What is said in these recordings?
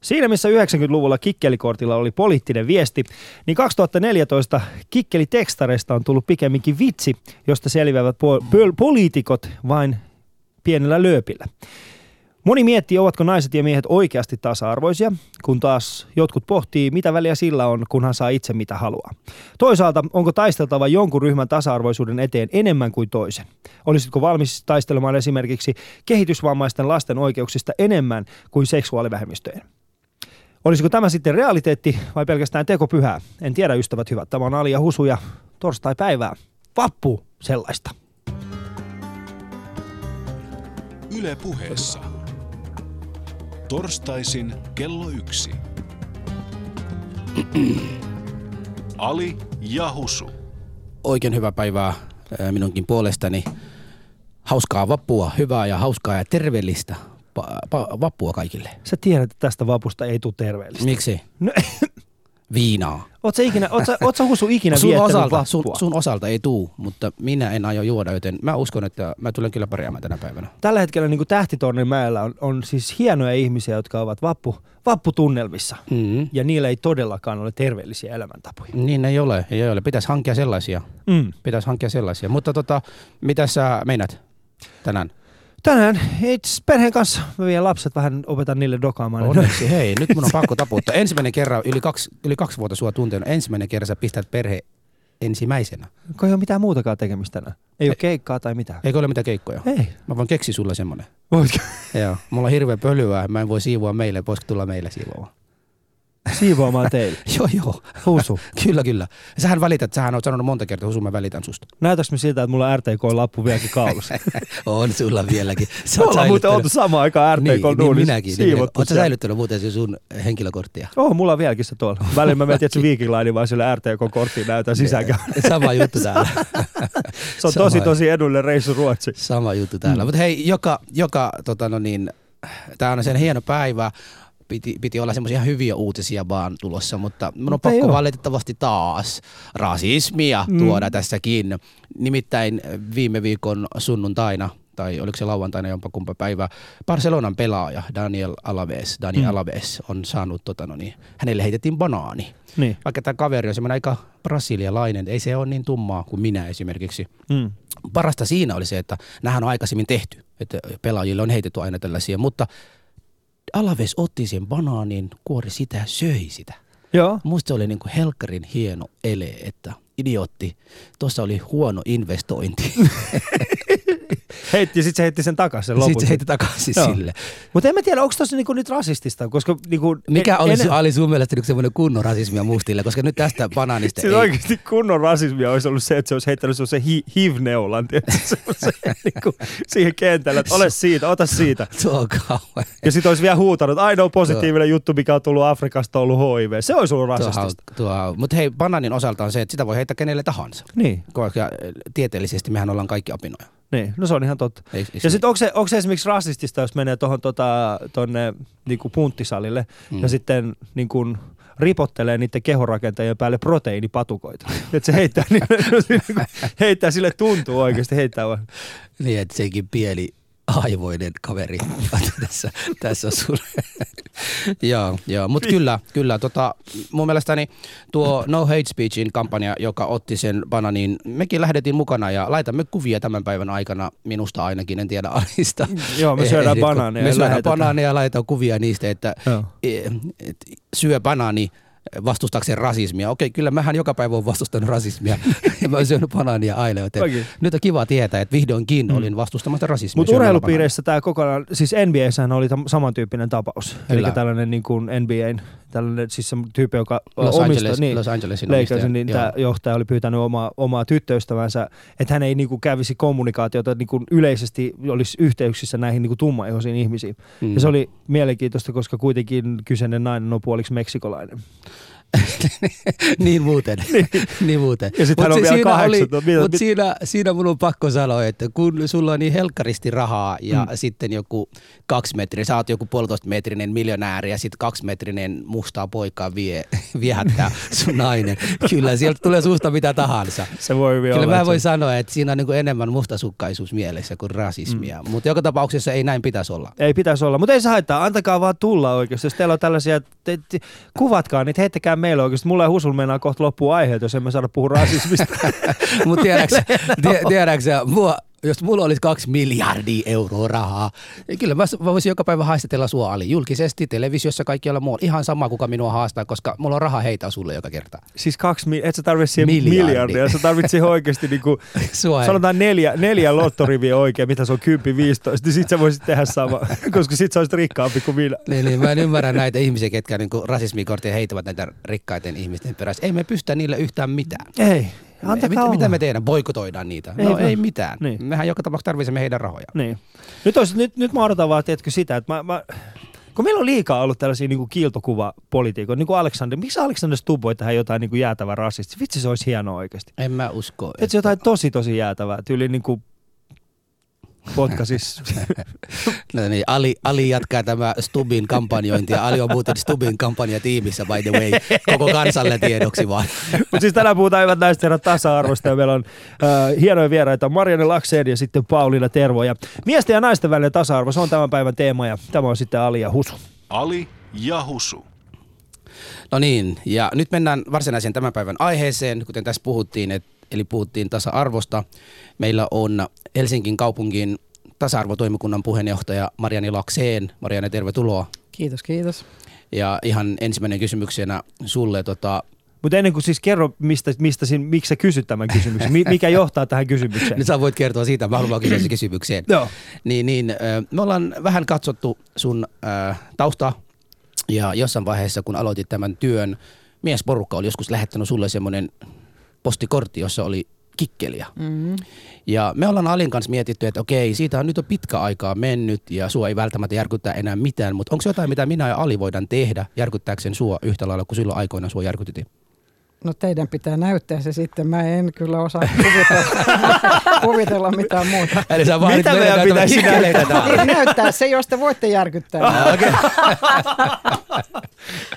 Siinä missä 90-luvulla kikkelikortilla oli poliittinen viesti, niin 2014 kikkelitekstareista on tullut pikemminkin vitsi, josta selviävät po- poliitikot vain pienellä lööpillä. Moni miettii, ovatko naiset ja miehet oikeasti tasa-arvoisia, kun taas jotkut pohtii, mitä väliä sillä on, kunhan saa itse mitä haluaa. Toisaalta, onko taisteltava jonkun ryhmän tasa-arvoisuuden eteen enemmän kuin toisen? Olisitko valmis taistelemaan esimerkiksi kehitysvammaisten lasten oikeuksista enemmän kuin seksuaalivähemmistöjen? Olisiko tämä sitten realiteetti vai pelkästään tekopyhää? En tiedä, ystävät hyvät. Tämä on Ali ja Husu ja torstai-päivää. Vappu sellaista. Yle puheessa. Torstaisin kello yksi. Ali ja Husu. Oikein hyvää päivää ää, minunkin puolestani. Hauskaa vappua, hyvää ja hauskaa ja terveellistä vappua kaikille. Sä tiedät, että tästä vapusta ei tule terveellistä. Miksi? No, Viinaa. oot sä, ikinä, oot sä, oot sä Husu ikinä Sun osalta, sun, vappua? sun osalta ei tuu, mutta minä en aio juoda, joten mä uskon, että mä tulen kyllä pärjäämään tänä päivänä. Tällä hetkellä niin Tähtitornin mäellä on, on siis hienoja ihmisiä, jotka ovat vappu, vapputunnelmissa. Mm. Ja niillä ei todellakaan ole terveellisiä elämäntapoja. Niin ei ole, ei ole. Pitäisi hankkia sellaisia. Mm. Pitäisi hankkia sellaisia. Mutta tota, mitä sä meinat tänään? Tänään itse perheen kanssa mä vien lapset vähän, opetan niille dokaamaan. Onneksi, hei, nyt mun on pakko taputtaa. Ensimmäinen kerran, yli kaksi, yli kaksi vuotta sua tuntenut, ensimmäinen kerran sä pistät perhe ensimmäisenä. Kun ei ole mitään muutakaan tekemistä tänään. Ei ole keikkaa tai mitään. Eikö ole mitään keikkoja? Ei. Mä voin keksiä sulle semmonen. Voitko Joo. Mulla on hirveä pölyä, mä en voi siivoa meille, voisiko tulla meille siivoamaan? Siivoamaan teille? joo, joo. Husu. Kyllä, kyllä. Sähän välität, sähän oot sanonut monta kertaa, Husu, mä välitän susta. Näytäks me siltä, että mulla on RTK-lappu vieläkin kaulussa? on sulla vieläkin. Sä Me ollaan muuten oltu samaan aikaan RTK niin, niin minäkin. Niin, siivottu Oletko siellä. säilyttänyt muuten se sun henkilökorttia? Oh, mulla on vieläkin se tuolla. Välillä mä mietin, että se Viking Line vaan sille RTK-korttiin näytän sisäänkään. Sama juttu täällä. Se on Sama. tosi tosi edullinen reissu Ruotsi. Sama juttu täällä. Mm. Mutta hei, joka, joka tota no niin, tää on sen hieno päivä. Piti, piti olla semmoisia hyviä uutisia vaan tulossa, mutta mun on Mutta pakko valitettavasti taas rasismia Mm. tuoda tässäkin. Nimittäin viime viikon sunnuntaina, tai oliko se lauantaina jompa kumpa päivä, Barcelonan pelaaja Daniel Alaves, Daniel Mm. Alaves on saanut, tota no niin, hänelle heitettiin banaani. Niin. Vaikka tämä kaveri on semmoinen aika brasilialainen, ei se ole niin tummaa kuin minä esimerkiksi Mm. parasta siinä oli se, että nämähän on aikaisemmin tehty, että pelaajille on heitetty aina tällaisia, mutta Alaves otti sen banaanin, kuori sitä ja söi sitä. Joo. Musta se oli niin kuin helkkarin hieno ele, että idiootti, tuossa oli huono investointi. Heitti, sit se heitti sen takaisin sen Sitten se heitti takaisin Joo. sille. Mutta en mä tiedä, onko tossa niinku nyt rasistista, koska niinku... Mikä en, olisi, en, oli sun mielestä niinku semmoinen kunnon rasismia mustille, koska nyt tästä banaanista Siis ei... oikeasti kunnon rasismia olisi ollut se, että se olisi heittänyt se hi, HIV-neulan niinku, siihen kentälle, että ole siitä, ota siitä. Tuo on kauan. Ja sitten olisi vielä huutanut, että ainoa positiivinen juttu, mikä on tullut Afrikasta, on ollut HIV. Se olisi ollut Tuo, rasistista. tuo, mutta hei, banaanin osalta on se, että sitä voi heittää kenelle tahansa. Niin, Koska tieteellisesti mehän ollaan kaikki apinoja. Niin, no se on ihan totta. Eikö, eikö Ja sitten onko se, onko se esimerkiksi rasistista, jos menee tuohon tota, tonne niinku punttisalille Mm. ja sitten niinku, ripottelee niiden kehorakentajien päälle proteiinipatukoita. että se heittää, niille, heittää sille tuntuu oikeasti, heittää vaan. Niin, että sekin pieni aivoinen kaveri tässä, tässä on sulle. joo, joo. mutta kyllä, kyllä tota, mun mielestäni tuo No Hate Speechin kampanja, joka otti sen bananin, mekin lähdettiin mukana ja laitamme kuvia tämän päivän aikana, minusta ainakin, en tiedä Alista. Joo, me syödään Ehditko- banaaneja Me syödään banaaneja ja laitetaan kuvia niistä, että Joo. e, et, syö banaani vastustaakseen rasismia. Okei, kyllä mähän joka päivä olen vastustanut rasismia ja mä oon syönyt banaania aina, joten Oikein. nyt on kiva tietää, että vihdoinkin Mm. olin vastustamassa rasismia. Mutta urheilupiireissä tämä kokonaan, siis NBAssähän oli tam- samantyyppinen tapaus. Eli Kyllä. tällainen niin kuin NBAn, tällainen siis se tyyppi, joka Los, omistaa, Angeles, niin, Los Angelesin Lakersin, omistaja. niin tämä johtaja oli pyytänyt omaa, omaa tyttöystävänsä, että hän ei niinku kävisi kommunikaatiota niinku yleisesti olisi yhteyksissä näihin niinku tummaihoisiin ihmisiin. Mm. Ja se oli mielenkiintoista, koska kuitenkin kyseinen nainen on puoliksi meksikolainen. niin muuten. niin muuten. Ja sit hän Mut on se- vielä siinä oli- 18. Mitä- Mut mit- siinä, siinä mun on pakko sanoa, että kun sulla on niin helkkaristi rahaa ja mm. sitten joku kaksi metriä, sä oot joku puolitoista metrinen miljonääri ja sitten kaksi metrinen mustaa poikaa vie, viehättää sun nainen. Kyllä sieltä tulee suusta mitä tahansa. Se voi Kyllä olla. mä voin se- sanoa, että siinä on niin enemmän mustasukkaisuus mielessä kuin rasismia. Mm. Mutta joka tapauksessa ei näin pitäisi olla. Ei pitäisi olla, mutta ei se haittaa. Antakaa vaan tulla oikeasti. Jos teillä on tällaisia, te, te, kuvatkaa niitä, heittäkää meille oikeasti. Mulla ja Husul meinaa kohta loppua aiheet, jos emme saada puhua rasismista. Mutta tiedäksä, tie, tiedäksä mua, jos mulla olisi kaksi miljardia euroa rahaa, niin kyllä mä, voisin joka päivä haistatella sua Ali. Julkisesti, televisiossa, kaikkialla muualla. Ihan sama, kuka minua haastaa, koska mulla on rahaa heitä sulle joka kerta. siis kaksi, mi- et sä tarvitse siihen Miljardi. miljardia. Sä tarvitset siihen oikeasti niinku, Sua ei. sanotaan neljä, neljä lottoriviä oikein, mitä se on 10-15, niin sit sä voisit tehdä sama, koska sit sä olisit rikkaampi kuin minä. Niin, niin, mä en ymmärrä näitä ihmisiä, ketkä niin rasismikortteja heittävät näitä rikkaiden ihmisten perässä. Ei me pystytä niille yhtään mitään. Ei, antakaa mitä, olla. mitä me tehdään? Boikotoidaan niitä? Ei no vaan. ei mitään. Niin. Mehän joka tapauksessa tarvitsemme heidän rahoja. Niin. Nyt, olisi, nyt, nyt mä odotan vaan, tiedätkö sitä, että mä, mä kun meillä on liikaa ollut tällaisia niin kiiltokuvapolitiikoita, niin kuin Alexander, miksi Alexander Stubb voi tehdä jotain niin kuin jäätävää rasisti? Vitsi se olisi hienoa oikeasti. En mä usko. Että se jotain tosi tosi jäätävää, tyyli niin kuin potkasis. No niin, Ali, Ali jatkaa tämä Stubin kampanjointia. Ali on muuten Stubin kampanjatiimissä, by the way, koko kansalle tiedoksi vaan. Mutta siis tänään puhutaan hyvät naiset ja herrat tasa-arvosta ja meillä on äh, hienoja vieraita Marianne Lakseen ja sitten Pauliina Tervo. Ja miesten ja naisten välinen tasa-arvo, se on tämän päivän teema ja tämä on sitten Ali ja Husu. Ali ja Husu. No niin, ja nyt mennään varsinaiseen tämän päivän aiheeseen, kuten tässä puhuttiin, et, eli puhuttiin tasa-arvosta. Meillä on Helsingin kaupungin tasa-arvotoimikunnan puheenjohtaja Marianne Lakseen. Marianne, tervetuloa. Kiitos, kiitos. Ja ihan ensimmäinen kysymyksenä sulle, tota, Mutta ennen kuin siis kerro, mistä, mistä sin, miksi sä kysyt tämän kysymyksen, mi- mikä johtaa tähän kysymykseen. nyt sä voit kertoa siitä, mä haluan kysyä se kysymykseen. Joo. Niin, niin me ollaan vähän katsottu sun äh, tausta ja jossain vaiheessa, kun aloitit tämän työn, miesporukka oli joskus lähettänyt sulle semmoinen postikortti, jossa oli kikkeliä. Mm-hmm. Ja me ollaan Alin kanssa mietitty, että okei, siitä on nyt on pitkä aikaa mennyt ja sua ei välttämättä järkyttää enää mitään, mutta onko jotain, mitä minä ja Ali voidaan tehdä järkyttääkseen sua yhtä lailla kuin silloin aikoina sua järkytettiin? No teidän pitää näyttää se sitten. Mä en kyllä osaa kuvitella, kuvitella mitään muuta. Eli sä vaan Mitä meidän näyttää? täällä. Niin, näyttää se, jos te voitte järkyttää. Ah, okei.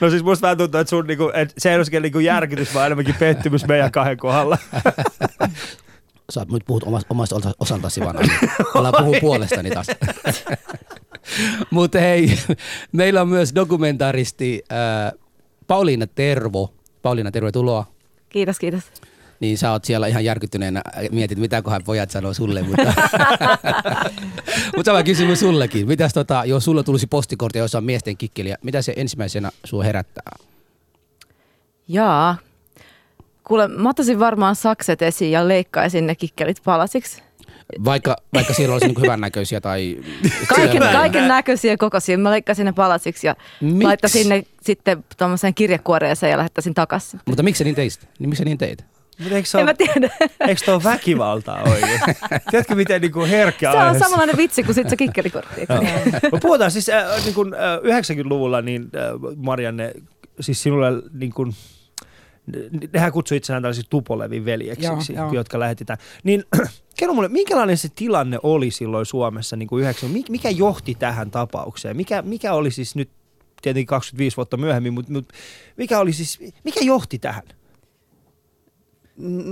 No siis musta vähän tuntuu, että sun niinku, et se ei olisikin niinku järkytys, vaan enemmänkin pettymys meidän kahden kohdalla. Sä nyt puhut omasta, omasta osa- osaltasi vaan. Ollaan puhuu puolestani taas. Mutta hei, meillä on myös dokumentaaristi äh, Pauliina Tervo. Pauliina, tervetuloa. Kiitos, kiitos. Niin sä oot siellä ihan järkyttyneenä, mietit mitäköhän pojat sanoo sulle, mutta, mutta sama kysymys sullekin. Mitäs tota, jos sulla tulisi postikortti, jossa on miesten kikkeliä, mitä se ensimmäisenä sua herättää? Jaa. Kuule, mä ottaisin varmaan sakset esiin ja leikkaisin ne kikkelit palasiksi. Vaikka, vaikka siellä olisi niinku hyvännäköisiä tai... Kaiken, kaiken näköisiä kokoisia. Mä leikkaisin ne palasiksi ja Miksi? laittaisin ne sitten tuommoiseen kirjekuoreeseen ja lähettäisin takaisin. Mutta miksi niin teit? Niin miksi niin teit? Mutta eikö se En mä ole, tiedä. eikö ole väkivaltaa oikein? Tiedätkö miten niinku herkkä Se on samanlainen vitsi kuin sitten se kikkelikortti. niin? Me puhutaan siis äh, niin kuin, äh, 90-luvulla, niin äh, Marianne, siis sinulle niin kuin, nehän kutsui itseään tällaisiksi Tupolevin veljeksiksi, Joo, joo. jotka lähetetään. Niin kerro mulle, minkälainen se tilanne oli silloin Suomessa niin kuin 90 Mik- Mikä johti tähän tapaukseen? Mikä, mikä oli siis nyt, tietenkin 25 vuotta myöhemmin, mutta, mutta mikä oli siis, mikä johti tähän?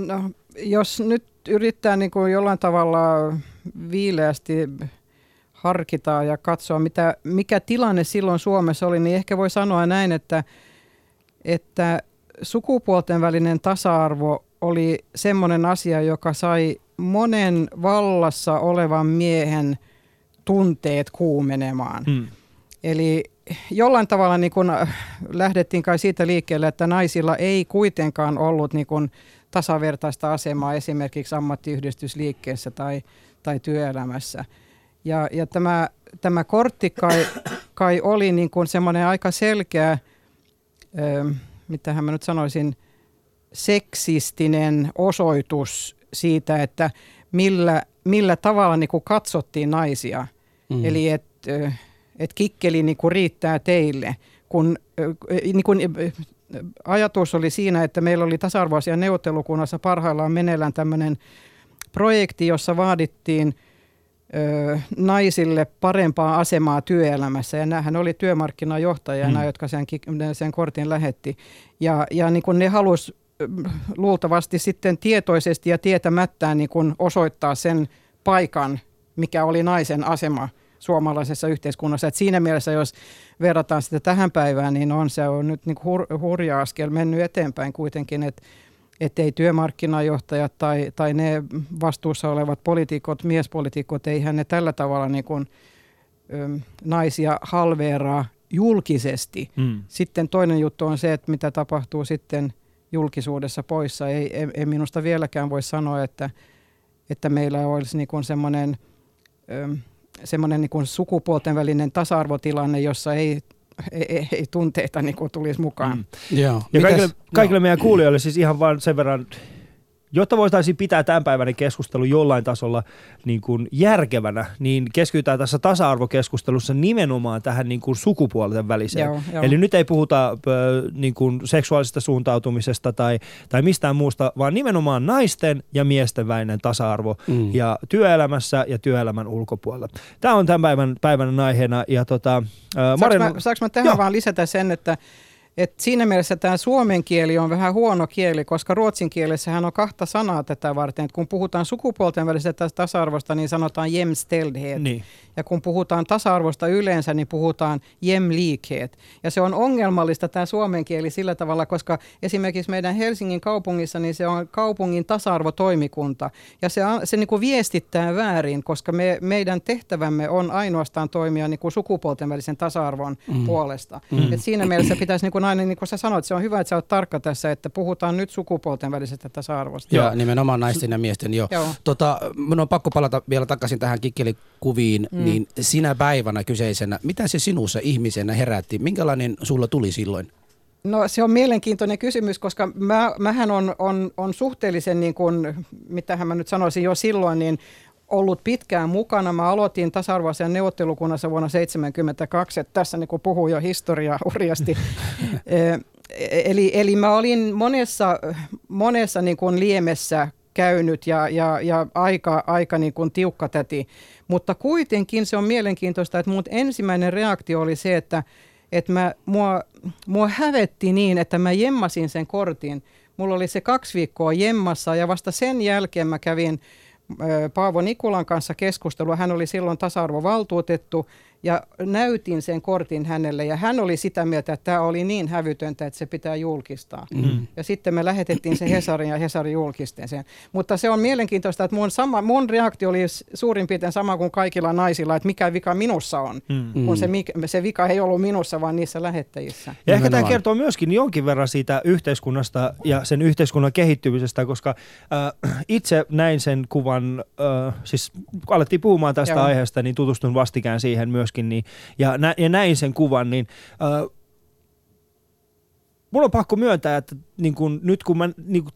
No, jos nyt yrittää niin kuin jollain tavalla viileästi harkita ja katsoa, mitä, mikä tilanne silloin Suomessa oli, niin ehkä voi sanoa näin, että, että sukupuolten välinen tasa-arvo oli semmoinen asia, joka sai monen vallassa olevan miehen tunteet kuumenemaan. Hmm. Eli jollain tavalla niin kun äh, lähdettiin kai siitä liikkeelle, että naisilla ei kuitenkaan ollut niin kun tasavertaista asemaa esimerkiksi ammattiyhdistysliikkeessä tai, tai työelämässä. Ja, ja tämä, tämä kortti kai, kai oli niin kuin semmoinen aika selkeä, ö, mitähän mä nyt sanoisin, seksistinen osoitus siitä, että millä, millä tavalla niin kuin katsottiin naisia. Mm. Eli että et kikkeli niin kuin riittää teille, kun, niin kuin, ajatus oli siinä, että meillä oli tasa-arvoasian neuvottelukunnassa parhaillaan meneillään tämmöinen projekti, jossa vaadittiin naisille parempaa asemaa työelämässä. Ja nämähän oli työmarkkinajohtajia, mm. jotka sen, sen kortin lähetti. Ja, ja niin kuin ne halusi luultavasti sitten tietoisesti ja tietämättään niin kuin osoittaa sen paikan, mikä oli naisen asema suomalaisessa yhteiskunnassa. Et siinä mielessä, jos verrataan sitä tähän päivään, niin on se on nyt niin hur, hurja askel mennyt eteenpäin kuitenkin, että ei työmarkkinajohtajat tai, tai ne vastuussa olevat poliitikot, miespoliitikot, eihän ne tällä tavalla niin kuin, ö, naisia halveeraa julkisesti. Mm. Sitten toinen juttu on se, että mitä tapahtuu sitten julkisuudessa poissa. Ei, ei, ei minusta vieläkään voi sanoa, että, että meillä olisi niin kuin semmoinen, semmoinen niin kuin sukupuolten välinen tasa-arvotilanne, jossa ei ei, ei tunteita niin kuin tulisi mukaan. Mm. Joo. Ja kaikille, kaikille meidän kuulijoille siis ihan vain sen verran Jotta voitaisiin pitää tämän päivän keskustelu jollain tasolla niin kuin järkevänä, niin keskitytään tässä tasa-arvokeskustelussa nimenomaan tähän niin kuin sukupuolten väliseen. Joo, joo. Eli nyt ei puhuta niin kuin seksuaalisesta suuntautumisesta tai, tai mistään muusta, vaan nimenomaan naisten ja miesten välinen tasa-arvo mm. ja työelämässä ja työelämän ulkopuolella. Tämä on tämän päivän, päivän aiheena. Ja tota, saanko, mä, saanko mä tähän joo. vaan lisätä sen, että et siinä mielessä tämä suomen kieli on vähän huono kieli, koska ruotsin kielessähän on kahta sanaa tätä varten. Et kun puhutaan sukupuolten välisestä tasa-arvosta, niin sanotaan jämställdhet. Niin. Ja kun puhutaan tasa-arvosta yleensä, niin puhutaan jämlikhet. Ja se on ongelmallista tämä suomen kieli sillä tavalla, koska esimerkiksi meidän Helsingin kaupungissa, niin se on kaupungin tasa-arvotoimikunta. Ja se, se niin kuin viestittää väärin, koska me, meidän tehtävämme on ainoastaan toimia niin kuin sukupuolten välisen tasa-arvon mm. puolesta. Mm. Et siinä mielessä pitäisi niin kuin aina, niin kuin sä sanoit, se on hyvä, että sä oot tarkka tässä, että puhutaan nyt sukupuolten välisestä tasa-arvosta. Joo, nimenomaan naisten ja miesten, joo. joo. Tota, minun on pakko palata vielä takaisin tähän kikkelikuviin, mm. Niin sinä päivänä kyseisenä, mitä se sinussa ihmisenä herätti? Minkälainen sulla tuli silloin? No se on mielenkiintoinen kysymys, koska mä, mähän on, on, on suhteellisen, niin kuin, mitähän mä nyt sanoisin jo silloin, niin ollut pitkään mukana. Mä aloitin tasa-arvoisen neuvottelukunnassa vuonna 1972, että tässä niin kuin puhuu jo historiaa hurjasti. eli, eli mä olin monessa, monessa niin kuin liemessä käynyt ja, ja, ja aika, aika niin kuin tiukka täti. Mutta kuitenkin se on mielenkiintoista, että mun ensimmäinen reaktio oli se, että, että mä, mua, mua hävetti niin, että mä jemmasin sen kortin. Mulla oli se kaksi viikkoa jemmassa ja vasta sen jälkeen mä kävin Paavo Nikulan kanssa keskustelua. Hän oli silloin tasa-arvovaltuutettu ja näytin sen kortin hänelle ja hän oli sitä mieltä, että tämä oli niin hävytöntä, että se pitää julkistaa. Mm. Ja sitten me lähetettiin se Hesarin ja Hesari julkisten sen. Mutta se on mielenkiintoista, että mun, sama, mun reaktio oli suurin piirtein sama kuin kaikilla naisilla, että mikä vika minussa on. Mm. Kun se, se vika ei ollut minussa, vaan niissä lähettäjissä. Ja ehkä tämä kertoo myöskin jonkin verran siitä yhteiskunnasta ja sen yhteiskunnan kehittymisestä, koska äh, itse näin sen kuvan, äh, siis kun alettiin puhumaan tästä Joo. aiheesta, niin tutustun vastikään siihen myös myöskin, niin, ja, nä, ja näin sen kuvan, niin äh, mulla on pakko myöntää, että niin kun, nyt kun mä niin kun,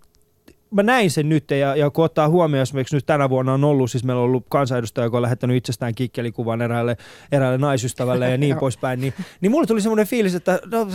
mä näin sen nyt ja, ja kun ottaa huomioon esimerkiksi nyt tänä vuonna on ollut, siis meillä on ollut kansanedustaja, joka on lähettänyt itsestään kikkelikuvan eräälle, eräälle naisystävälle ja niin poispäin, niin, niin mulle tuli semmoinen fiilis, että no,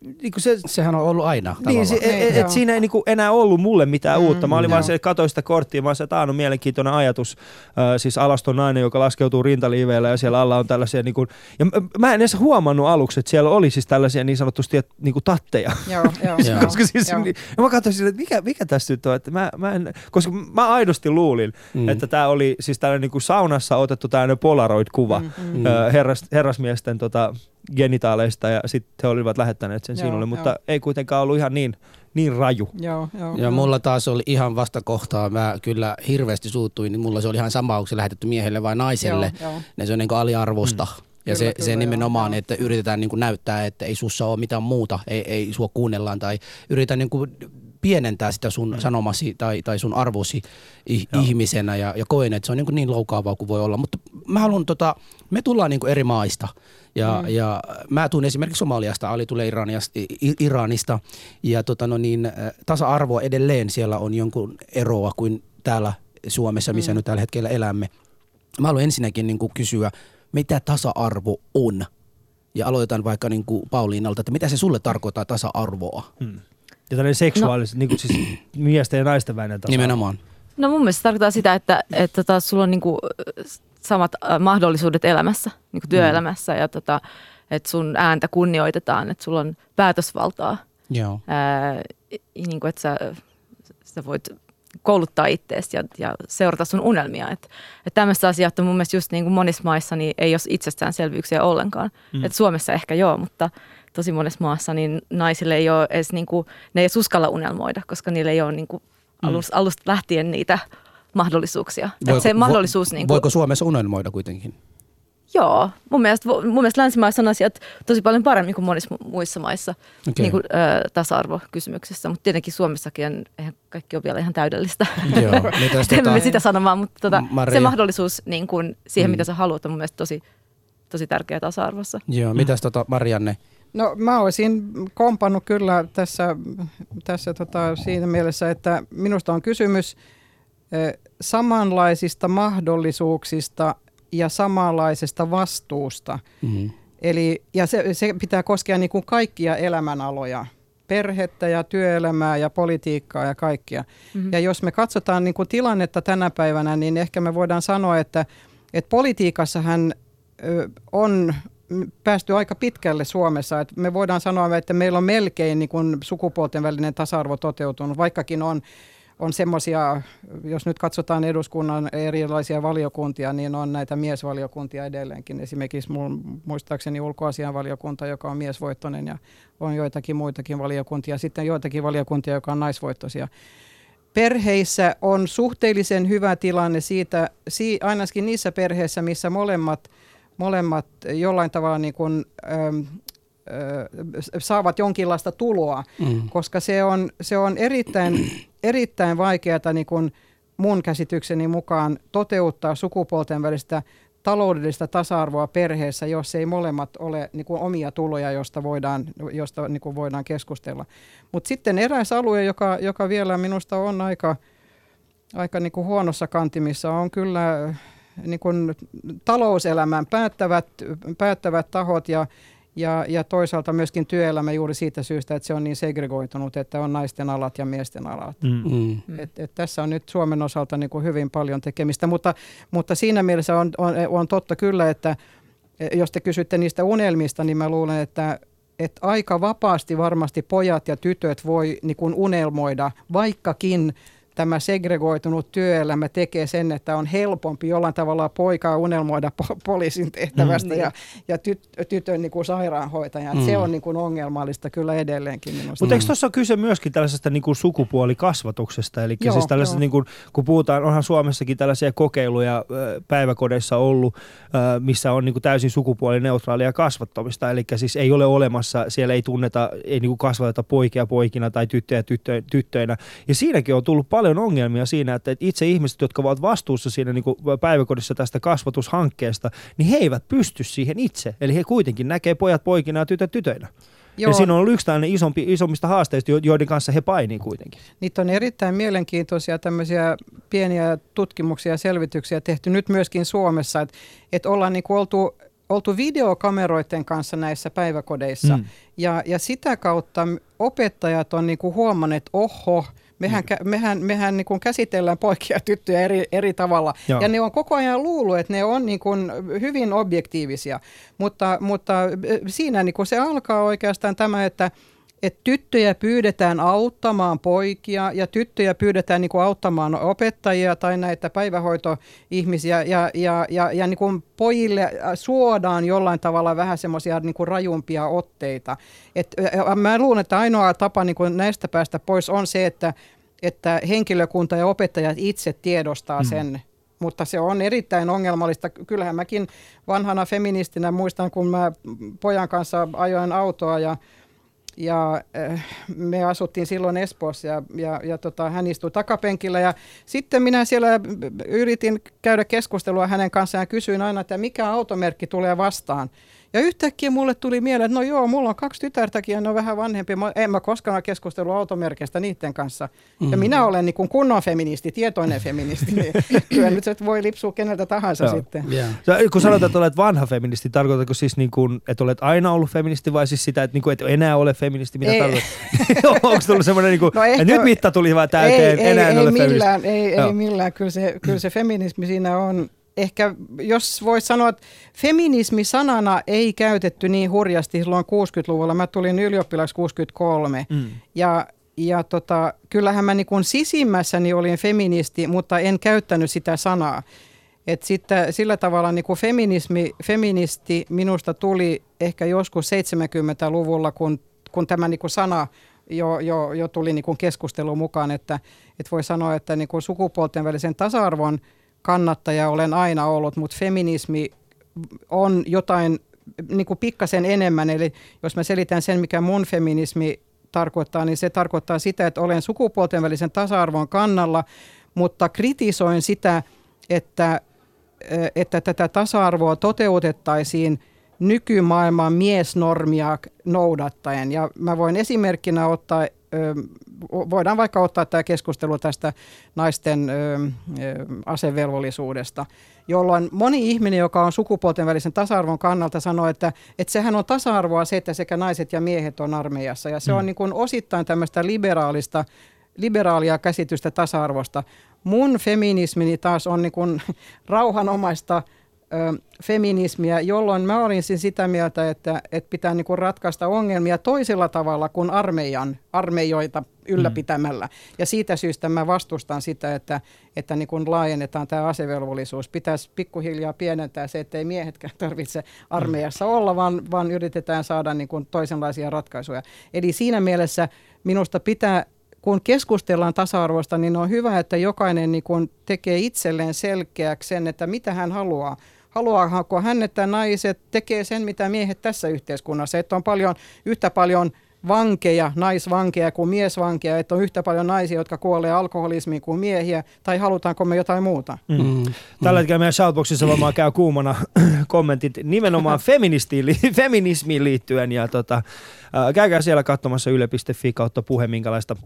niin se, Sehän on ollut aina Niin, se, et, et siinä ei niin kuin enää ollut mulle mitään mm, uutta. Mä olin joo. vaan se, katoin sitä korttia, mä että on mielenkiintoinen ajatus. Äh, siis alaston nainen, joka laskeutuu rintaliiveillä ja siellä alla on tällaisia, niin kuin, ja mä en edes huomannut aluksi, että siellä oli siis tällaisia niin sanotusti niin kuin tatteja. Joo, joo. koska siis, joo. Niin, ja mä katsoin että mikä, mikä tässä nyt on, että mä, mä en, koska mä aidosti luulin, mm. että tämä oli siis tällainen niin kuin saunassa otettu tällainen polaroid-kuva mm, mm. Äh, herras, herrasmiesten tota, genitaaleista ja sitten he olivat lähettäneet sen joo, sinulle, mutta joo. ei kuitenkaan ollut ihan niin, niin raju. Joo, joo, ja mulla taas oli ihan vastakohtaa, mä kyllä hirveästi suuttuin, niin mulla se oli ihan sama, onko se lähetetty miehelle vai naiselle, joo, joo. ne se on niin kuin aliarvosta. Mm. Ja kyllä, se, kyllä, se nimenomaan, joo. että yritetään niin kuin näyttää, että ei sussa ole mitään muuta, ei, ei sua kuunnellaan tai yritetään niin kuin pienentää sitä sun mm. sanomasi tai, tai sun arvosi Joo. ihmisenä ja, ja koen, että se on niin, niin loukaavaa kuin voi olla. Mutta mä haluan, tota, me tullaan niin eri maista ja, mm. ja mä tuun esimerkiksi Somaliasta, Ali tulee Iranista, Iranista ja tota no niin, tasa-arvo edelleen siellä on jonkun eroa kuin täällä Suomessa, missä mm. nyt tällä hetkellä elämme. Mä haluan ensinnäkin niin kuin kysyä, mitä tasa-arvo on? ja aloitan vaikka niin kuin Pauliinalta, että mitä se sulle tarkoittaa tasa-arvoa? Hmm. Ja tällainen seksuaalisesti, no. niin kuin siis miesten ja naisten välinen tasa Nimenomaan. No mun mielestä se tarkoittaa sitä, että, että tota, sulla on niinku samat äh, mahdollisuudet elämässä, niinku työelämässä ja tota, että sun ääntä kunnioitetaan, että sulla on päätösvaltaa. Joo. Ää, niin kuin, että sä, sä voit kouluttaa itseäsi ja, ja seurata sun unelmia. Että et tämmöistä asiat on mun mielestä just niin kuin monissa maissa niin ei ole itsestäänselvyyksiä ollenkaan. Mm. Et Suomessa ehkä joo, mutta tosi monessa maassa niin naisille ei ole edes niin kuin, ne ei uskalla unelmoida, koska niillä ei ole niin kuin mm. alusta lähtien niitä mahdollisuuksia. Voiko, se mahdollisuus, vo, niin kuin, voiko Suomessa unelmoida kuitenkin? Joo, mun mielestä, mun mielestä länsimaissa on asiat tosi paljon paremmin kuin monissa muissa maissa okay. niin kuin, ö, tasa-arvokysymyksissä, mutta tietenkin Suomessakin on, eihän kaikki ole vielä ihan täydellistä. Joo, mitäs Emme tota, sitä sanomaan, mutta tota, Maria? se mahdollisuus niin kuin, siihen, Mm. mitä sä haluat, on mun mielestä tosi, tosi tärkeä tasa-arvossa. Joo, mitäs tota Marianne? No mä olisin kompannut kyllä tässä, tässä tota, siinä mielessä, että minusta on kysymys eh, samanlaisista mahdollisuuksista ja samanlaisesta vastuusta. Mm-hmm. Eli, ja se, se pitää koskea niin kuin kaikkia elämänaloja, perhettä ja työelämää ja politiikkaa ja kaikkia. Mhm. Ja jos me katsotaan niin kuin tilannetta tänä päivänä, niin ehkä me voidaan sanoa, että, että politiikassahan on päästy aika pitkälle Suomessa. Että me voidaan sanoa, että meillä on melkein niin kuin sukupuolten välinen tasa-arvo toteutunut, vaikkakin on on semmoisia, jos nyt katsotaan eduskunnan erilaisia valiokuntia, niin on näitä miesvaliokuntia edelleenkin. Esimerkiksi mun, muistaakseni ulkoasianvaliokunta, joka on miesvoittoinen ja on joitakin muitakin valiokuntia. Sitten joitakin valiokuntia, joka on naisvoittoisia. Perheissä on suhteellisen hyvä tilanne siitä, si, ainakin niissä perheissä, missä molemmat, molemmat jollain tavalla niin kuin, ähm, saavat jonkinlaista tuloa, Mm. koska se on, se on erittäin, erittäin vaikeaa niin kuin mun käsitykseni mukaan toteuttaa sukupuolten välistä taloudellista tasa-arvoa perheessä, jos ei molemmat ole niin kuin omia tuloja, josta voidaan, josta niin kuin voidaan keskustella. Mutta sitten eräs alue, joka, joka vielä minusta on aika, aika niin kuin huonossa kantimissa, on kyllä niin kuin talouselämän päättävät, päättävät tahot ja, ja, ja toisaalta myöskin työelämä juuri siitä syystä, että se on niin segregoitunut, että on naisten alat ja miesten alat. Mm. Mm. Et, et tässä on nyt Suomen osalta niin kuin hyvin paljon tekemistä, mutta, mutta siinä mielessä on, on, on totta kyllä, että jos te kysytte niistä unelmista, niin mä luulen, että, että aika vapaasti varmasti pojat ja tytöt voi niin kuin unelmoida, vaikkakin tämä segregoitunut työelämä tekee sen, että on helpompi jollain tavalla poikaa unelmoida po- poliisin tehtävästä Mm. ja, ja tyt, tytön niin kuin sairaanhoitajan. Mm. Se on niin kuin ongelmallista kyllä edelleenkin minusta. Mutta eikö tuossa ole kyse myöskin tällaisesta niin kuin sukupuolikasvatuksesta? Eli Joo, siis tällaisesta, niin kuin, kun puhutaan, onhan Suomessakin tällaisia kokeiluja päiväkodeissa ollut, missä on niin kuin täysin sukupuolineutraalia kasvattamista. Eli siis ei ole olemassa, siellä ei tunneta, ei niin kuin kasvateta poikia poikina tai tyttöjä tyttö, tyttöinä. Ja siinäkin on tullut paljon ongelmia siinä, että itse ihmiset, jotka ovat vastuussa siinä niin kuin päiväkodissa tästä kasvatushankkeesta, niin he eivät pysty siihen itse. Eli he kuitenkin näkee pojat poikina ja tytöt tytöinä. Joo. Ja siinä on yksi tällainen isompi, isommista haasteista, jo- joiden kanssa he painii kuitenkin. Niitä on erittäin mielenkiintoisia tämmöisiä pieniä tutkimuksia ja selvityksiä tehty nyt myöskin Suomessa, että et ollaan niin oltu, oltu videokameroiden kanssa näissä päiväkodeissa. Mm. Ja, ja sitä kautta opettajat on niin huomanneet, että oho, mehän, kä- mehän, mehän niin kuin käsitellään poikia ja tyttöjä eri, eri tavalla. Joo. Ja ne on koko ajan luullut, että ne on niin kuin hyvin objektiivisia. Mutta, mutta siinä niin kuin se alkaa oikeastaan tämä, että että tyttöjä pyydetään auttamaan poikia ja tyttöjä pyydetään niin kuin auttamaan opettajia tai näitä päivähoitoihmisiä ja, ja, ja, ja niin kuin pojille suodaan jollain tavalla vähän semmoisia niin kuin rajumpia otteita. Et, mä luulen, että ainoa tapa niin kuin näistä päästä pois on se, että, että henkilökunta ja opettajat itse tiedostaa Mm. sen, mutta se on erittäin ongelmallista. Kyllähän mäkin vanhana feministinä muistan, kun mä pojan kanssa ajoin autoa ja ja äh, me asuttiin silloin Espoossa ja, ja, ja tota, hän istui takapenkillä ja sitten minä siellä yritin käydä keskustelua hänen kanssaan ja kysyin aina, että mikä automerkki tulee vastaan. Ja yhtäkkiä mulle tuli mieleen, että no joo, mulla on kaksi tytärtäkin ja ne on vähän vanhempi. Mä, en mä koskaan keskustellut automerkeistä niiden kanssa. Ja Mm. minä olen niin kuin kunnon feministi, tietoinen feministi. Niin kyllä nyt se voi lipsua keneltä tahansa Joo. sitten. Yeah. Sä, kun sanotaan, että olet vanha feministi, tarkoitatko siis niin kuin, että olet aina ollut feministi vai siis sitä, että, niin kuin, et enää ole feministi? Mitä Ei. tarkoitat? Onko tullut semmoinen, niin kuin, No ehkä- nyt mitta tuli vaan täyteen, ei, ei, enää en ei, ole feministi? millään, ei, Joo. ei millään. Kyllä se, kyllä se feminismi siinä on. Ehkä jos voisi sanoa, että feminismi sanana ei käytetty niin hurjasti silloin 60-luvulla. Mä tulin ylioppilaksi 63 Mm. ja, ja tota, kyllähän mä niin sisimmässäni olin feministi, mutta en käyttänyt sitä sanaa. Et sitten, sillä tavalla niin kuin feminismi, feministi minusta tuli ehkä joskus 70-luvulla, kun, kun tämä niin kuin sana jo, jo, jo tuli niin kuin keskusteluun mukaan, että, että voi sanoa, että niin kuin sukupuolten välisen tasa-arvon kannattaja olen aina ollut, mutta feminismi on jotain niin kuin pikkasen enemmän. Eli jos mä selitän sen, mikä mun feminismi tarkoittaa, niin se tarkoittaa sitä, että olen sukupuolten välisen tasa-arvon kannalla, mutta kritisoin sitä, että, että tätä tasa-arvoa toteutettaisiin nykymaailman miesnormia noudattaen. Ja mä voin esimerkkinä ottaa, ö, voidaan vaikka ottaa tämä keskustelu tästä naisten ö, asevelvollisuudesta, jolloin moni ihminen, joka on sukupuolten välisen tasa-arvon kannalta, sanoo, että, että sehän on tasa-arvoa se, että sekä naiset ja miehet on armeijassa. Ja se on niin kuin osittain tämmöistä liberaalista liberaalia käsitystä tasa-arvosta. Mun feminismini taas on niin kuin rauhanomaista feminismiä, jolloin mä olin siis sitä mieltä, että, että pitää niin kuin ratkaista ongelmia toisella tavalla kuin armeijan, armeijoita ylläpitämällä. Mm. Ja siitä syystä mä vastustan sitä, että, että niin kuin laajennetaan tämä asevelvollisuus. Pitäisi pikkuhiljaa pienentää se, että ei miehetkään tarvitse armeijassa olla, vaan, vaan yritetään saada niin kuin toisenlaisia ratkaisuja. Eli siinä mielessä minusta pitää kun keskustellaan tasa-arvosta, niin on hyvä, että jokainen niin kun tekee itselleen selkeäksi sen, että mitä hän haluaa. Haluaako hän, että naiset tekee sen, mitä miehet tässä yhteiskunnassa, että on paljon, yhtä paljon vankeja, naisvankeja kuin miesvankeja, että on yhtä paljon naisia, jotka kuolee alkoholismiin kuin miehiä, tai halutaanko me jotain muuta? Mm. Mm. Tällä hetkellä meidän shoutboxissa varmaan käy kuumana kommentit nimenomaan feminismiin liittyen. Ja tota, ää, käykää siellä katsomassa yle.fi kautta puhe, minkälaista,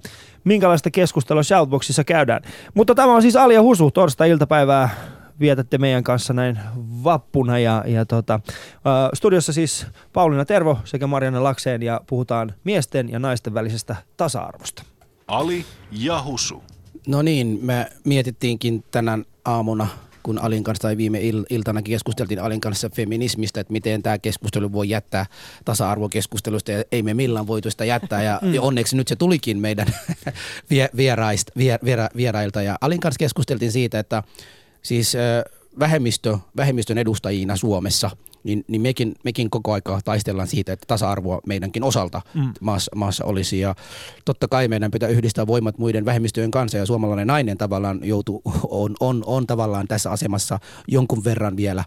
minkälaista keskustelua shoutboxissa käydään. Mutta tämä on siis Alia Husu, torstai-iltapäivää vietätte meidän kanssa näin vappuna. Ja, ja tota, ää, studiossa siis Pauliina Tervo sekä Marianne Lakseen ja puhutaan miesten ja naisten välisestä tasa-arvosta. Ali ja Husu. No niin, me mietittiinkin tänään aamuna, kun Alin kanssa tai viime il- iltanakin keskusteltiin Alin kanssa feminismistä, että miten tämä keskustelu voi jättää tasa-arvokeskustelusta ja ei me millään voitu sitä jättää ja, mm. ja onneksi nyt se tulikin meidän vie- vieraist, vier, viera, vierailta ja Alin kanssa keskusteltiin siitä, että siis vähemmistö, vähemmistön edustajina Suomessa niin, niin mekin, mekin koko aika taistellaan siitä, että tasa-arvoa meidänkin osalta Mm. maassa, maassa olisi. Ja totta kai meidän pitää yhdistää voimat muiden vähemmistöjen kanssa ja suomalainen nainen tavallaan joutuu, on, on, on tavallaan tässä asemassa jonkun verran vielä.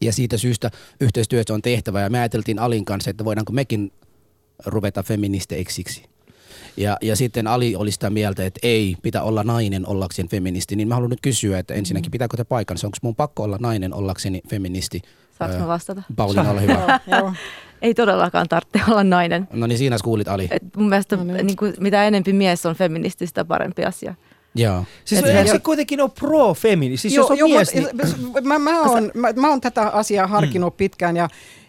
Ja siitä syystä yhteistyössä on tehtävä ja me ajateltiin Alin kanssa, että voidaanko mekin ruveta feministeiksi. Ja, ja sitten Ali oli sitä mieltä, että ei, pitää olla nainen ollakseen feministi. Niin mä haluan nyt kysyä, että ensinnäkin pitääkö te paikansa? Onko mun pakko olla nainen ollakseni feministi? Saanko mä vastata? Pauliina, ole hyvä. Joo. Ei todellakaan tarvitse olla nainen. No niin siinä kuulit Ali. Et mun mielestä No niin. niin kuin, mitä enempi mies on feministi, sitä parempi asia. Joo. Siis Et- eikö se kuitenkin ole pro-femini? Siis jos on mies, niin... mutta mä, mä, oon, mä, mä oon tätä asiaa harkinnut pitkään ja,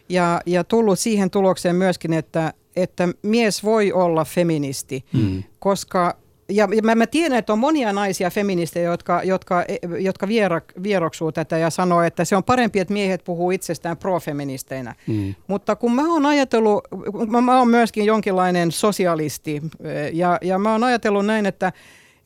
ja, ja tullut siihen tulokseen myöskin, että, että mies voi olla feministi, Mm. koska ja mä, mä tiedän, että on monia naisia feministejä, jotka, jotka, jotka viera, vieroksuu tätä ja sanoo, että se on parempi, että miehet puhuu itsestään profeministeinä. Mm. Mutta kun mä oon ajatellut, mä, mä oon myöskin jonkinlainen sosialisti ja, ja mä oon ajatellut näin, että,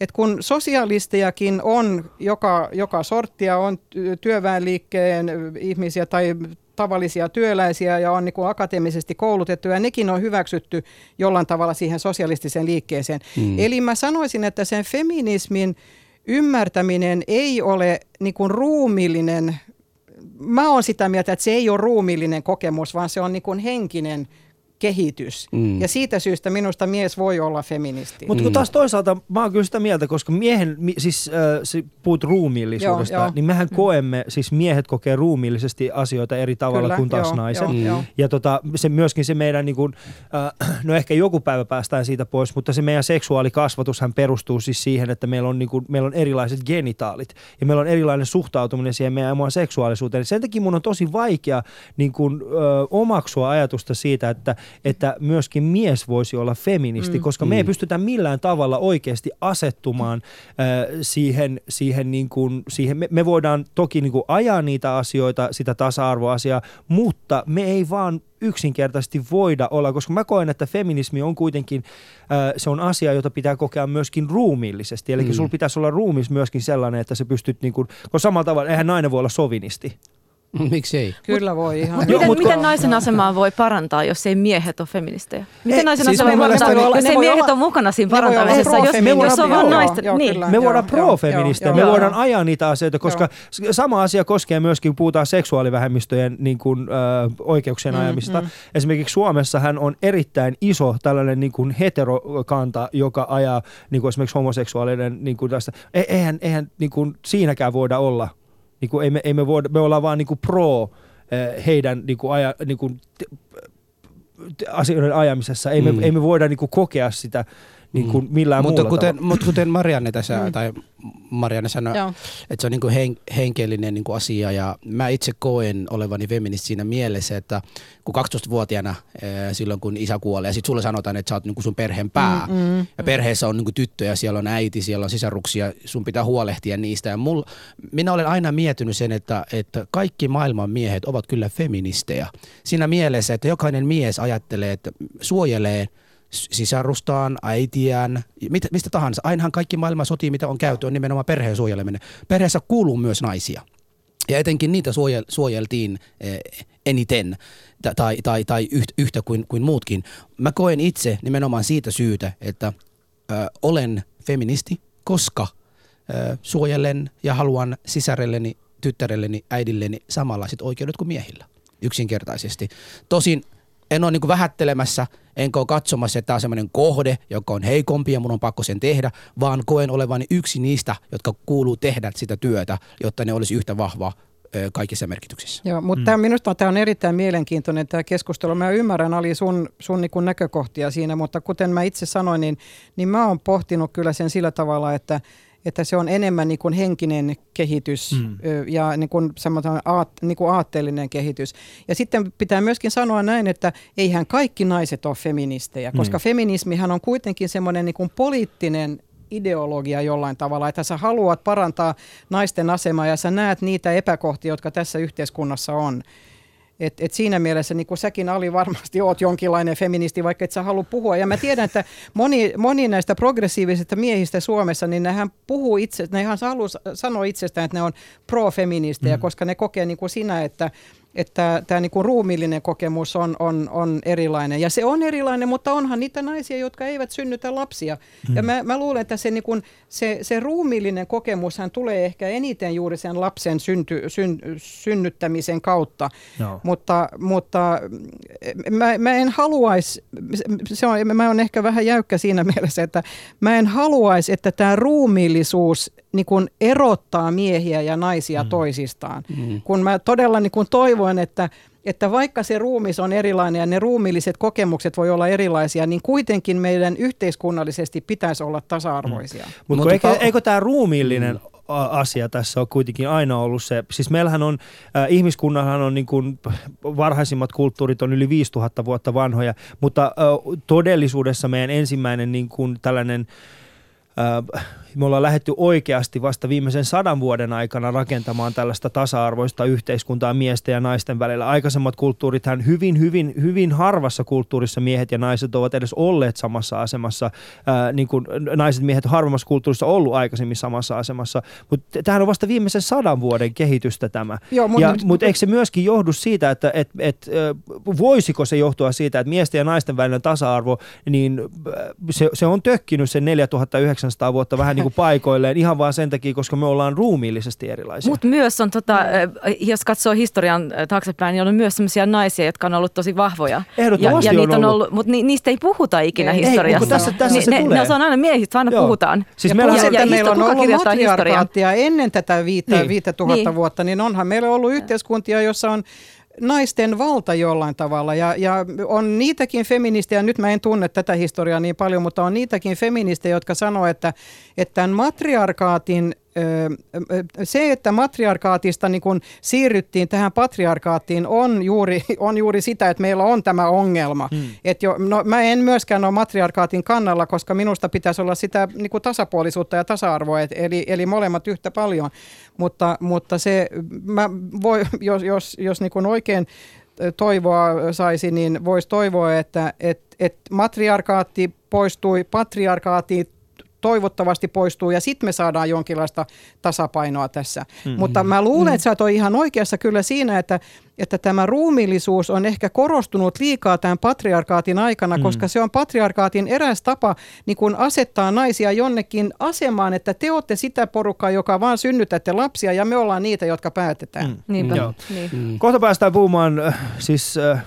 että kun sosialistejakin on joka, joka sorttia, on ty- työväenliikkeen ihmisiä tai tavallisia työläisiä ja on niin kuin akateemisesti koulutettuja, ja nekin on hyväksytty jollain tavalla siihen sosialistiseen liikkeeseen. Mm. Eli mä sanoisin, että sen feminismin ymmärtäminen ei ole niin kuin ruumillinen mä oon sitä mieltä, että se ei ole ruumiillinen kokemus, vaan se on niin kuin henkinen kehitys. Mm. Ja siitä syystä minusta mies voi olla feministi. Mutta kun taas toisaalta mä oon kyllä sitä mieltä, koska miehen, mi, siis äh, se puhut ruumiillisuudesta, Joo, joo. niin mehän koemme, siis miehet kokee ruumiillisesti asioita eri tavalla Kyllä, kuin taas joo, naiset. joo, Mm. joo. Ja tota, se myöskin se meidän, niin kuin, äh, no ehkä joku päivä päästään siitä pois, mutta se meidän seksuaalikasvatushan perustuu siis siihen, että meillä on, niin kuin, meillä on erilaiset genitaalit ja meillä on erilainen suhtautuminen siihen meidän omaan seksuaalisuuteen. Sen takia mun on tosi vaikea niin kuin, ö, omaksua ajatusta siitä, että, että myöskin mies voisi olla feministi, mm. koska me ei Mm. pystytä millään tavalla oikeasti asettumaan ö, siihen, siihen, niin kuin, siihen me, me voidaan toki niin kuin ajaa niitä asioita, sitä tasa-arvoasiaa, mutta me ei vaan yksinkertaisesti voida olla, koska mä koen, että feminismi on kuitenkin, äh, se on asia, jota pitää kokea myöskin ruumiillisesti. Eli mm. Sulla pitäisi olla ruumis myöskin sellainen, että sä pystyt, niin kuin, koska samalla tavalla, eihän nainen voi olla sovinisti. Miksi ei? Kyllä voi ihan. Mut Joo, miten, miten naisen asemaa voi parantaa, jos ei miehet ole feministejä? Miten Ei, naisen siis asemaa voi parantaa, ne- jos ei miehet olla- ole mukana siinä olla parantamisessa? Jos, jos on Joo, vain joo, naisten... joo, niin. kyllä. Me voidaan joo, pro-feministejä, joo, me joo. voidaan ajaa niitä asioita, koska s- sama asia koskee myöskin, kun puhutaan seksuaalivähemmistöjen niin kuin, ö, oikeuksien Mm, ajamista. mm. Esimerkiksi Suomessa hän on erittäin iso tällainen niin kuin heterokanta, joka ajaa niin kuin esimerkiksi homoseksuaalinen niin kuin tästä. E- Eihän, eihän niin kuin siinäkään voida olla. Niin kuin ei me, ei me, voida, me ollaan vaan niin kuin pro eh, heidän niin kuin aja, niin kuin, asioiden ajamisessa. Ei, Mm. me, ei me voida niin kuin kokea sitä niin kuin millään Mutta muulla kuten, tavalla. mutta kuten Marianne tässä, Mm. tai Marianne sanoi, Joo. että se on niin kuin hen, henkilöllinen niin kuin asia ja mä itse koen olevani feministi siinä mielessä, että kun 12-vuotiaana ää, silloin kun isä kuolee ja sitten sulle sanotaan, että sä oot niin kuin sun perheen pää Mm, mm, ja perheessä on niin kuin tyttöjä, siellä on äiti, siellä on sisaruksia, sun pitää huolehtia niistä ja mul, minä olen aina miettinyt sen, että, että kaikki maailman miehet ovat kyllä feministejä siinä mielessä, että jokainen mies ajattelee, että suojelee sisarustaan, äitiään, mistä tahansa. Ainahan kaikki maailman sotia, mitä on käyty, on nimenomaan perheen suojeleminen. Perheessä kuuluu myös naisia. Ja etenkin niitä suojel, suojeltiin eh, eniten ta- tai, tai, tai yht, yhtä kuin, kuin muutkin. Mä koen itse nimenomaan siitä syytä, että ö, olen feministi, koska ö, suojelen ja haluan sisarelleni, tyttärelleni, äidilleni samanlaiset oikeudet kuin miehillä. Yksinkertaisesti. Tosin en ole niin vähättelemässä, enkä ole katsomassa, että tämä on sellainen kohde, joka on heikompi ja mun on pakko sen tehdä, vaan koen olevani yksi niistä, jotka kuuluu tehdä sitä työtä, jotta ne olisi yhtä vahva ö, kaikissa merkityksissä. Joo, mutta mm. minusta tämä on erittäin mielenkiintoinen tämä keskustelu. Mä ymmärrän Ali sun, sun niin näkökohtia siinä, mutta kuten mä itse sanoin, niin, niin mä oon pohtinut kyllä sen sillä tavalla, että, että se on enemmän niin kuin henkinen kehitys Mm. mm. ja niin kuin semmoinen aat, niin kuin aatteellinen kehitys. Ja sitten pitää myöskin sanoa näin, että eihän kaikki naiset ole feministejä, koska Mm. feminismihän on kuitenkin semmoinen niin kuin poliittinen ideologia jollain tavalla, että sä haluat parantaa naisten asemaa ja sä näet niitä epäkohtia, jotka tässä yhteiskunnassa on. Et, et siinä mielessä niin kuin säkin Ali varmasti oot jonkinlainen feministi, vaikka et sä halua puhua. Ja mä tiedän, että moni, moni näistä progressiivisista miehistä Suomessa, niin nehän puhuu itse, nehän haluaa sanoa itsestään, että ne on pro-feministejä, mm. koska ne kokee niin kuin sinä, että että tämä niinku ruumiillinen kokemus on, on, on erilainen. Ja se on erilainen, mutta onhan niitä naisia, jotka eivät synnytä lapsia. Mm. Ja mä, mä luulen, että se, niinku, se, se ruumiillinen kokemushan tulee ehkä eniten juuri sen lapsen synty, syn, synnyttämisen kautta. Joo. Mutta, mutta mä, mä en haluaisi, se on, mä oon ehkä vähän jäykkä siinä mielessä, että mä en haluaisi, että tämä ruumiillisuus niin kun erottaa miehiä ja naisia mm. toisistaan. Mm. Kun mä todella niin kun toivon, että, että vaikka se ruumis on erilainen ja ne ruumiilliset kokemukset voi olla erilaisia, niin kuitenkin meidän yhteiskunnallisesti pitäisi olla tasa-arvoisia. Mm. Mutta Mutta eikö, pa- eikö tämä ruumiillinen a- asia tässä ole kuitenkin aina ollut se, siis meillähän on, äh, ihmiskunnallahan on niin kuin, varhaisimmat kulttuurit on yli 5000 vuotta vanhoja, mutta äh, todellisuudessa meidän ensimmäinen niin kuin tällainen äh, me ollaan lähdetty oikeasti vasta viimeisen sadan vuoden aikana rakentamaan tällaista tasa-arvoista yhteiskuntaa miesten ja naisten välillä. Aikaisemmat kulttuurithan hyvin, hyvin, hyvin harvassa kulttuurissa miehet ja naiset ovat edes olleet samassa asemassa. Ää, niin kuin naiset miehet harvemmassa kulttuurissa ollut aikaisemmin samassa asemassa. Mutta tämähän on vasta viimeisen sadan vuoden kehitystä tämä. Joo, mut ja, nyt- mutta eikö se myöskin johdu siitä, että et, et, voisiko se johtua siitä, että miesten ja naisten välinen tasa-arvo, niin se, se on tökkinyt sen 1900 vuotta vähän niin kuin paikoilleen ihan vaan sen takia, koska me ollaan ruumiillisesti erilaisia. Mutta myös on, tota, äh, jos katsoo historian äh, taaksepäin, niin on myös sellaisia naisia, jotka on ollut tosi vahvoja. Ehdottomasti ja, ja on niitä on ollut. ollut, mutta ni, niistä ei puhuta ikinä Ei, ei, historiassa. kun tässä- tässä Ni- se ne, tulee. Ne, se on aina miehistä, aina Joo. puhutaan. Siis ja meillä on plus, se- että ja meillä on ollut matriarkaattia ennen tätä viittä, Niin. niin. viittä tuhatta Niin. vuotta, niin onhan meillä ollut yhteiskuntia, jossa on naisten valta jollain tavalla. Ja, ja on niitäkin feministejä, nyt mä en tunne tätä historiaa niin paljon, mutta on niitäkin feministejä, jotka sanoo, että, että tämän matriarkaatin se, että matriarkaatista niin kun siirryttiin tähän patriarkaattiin, on juuri, on juuri sitä, että meillä on tämä ongelma. Hmm. Et jo, no, mä en myöskään ole matriarkaatin kannalla, koska minusta pitäisi olla sitä niin kuin tasapuolisuutta ja tasa-arvoa, et, eli, eli molemmat yhtä paljon. Mutta, mutta se, mä voi, jos, jos, jos niin kuin oikein toivoa saisi, niin voisi toivoa, että et, et matriarkaatti poistui, patriarkaatti toivottavasti poistuu ja sitten me saadaan jonkinlaista tasapainoa tässä. Mm-hmm. Mutta mä luulen, että sä oot ihan oikeassa kyllä siinä, että, että tämä ruumiillisuus on ehkä korostunut liikaa tämän patriarkaatin aikana, mm. koska se on patriarkaatin eräs tapa niin kun asettaa naisia jonnekin asemaan, että te olette sitä porukkaa, joka vaan synnytätte lapsia ja me ollaan niitä, jotka päätetään. Mm. Niinpä. Joo. Niin. Kohta päästään puhumaan, äh, siis äh,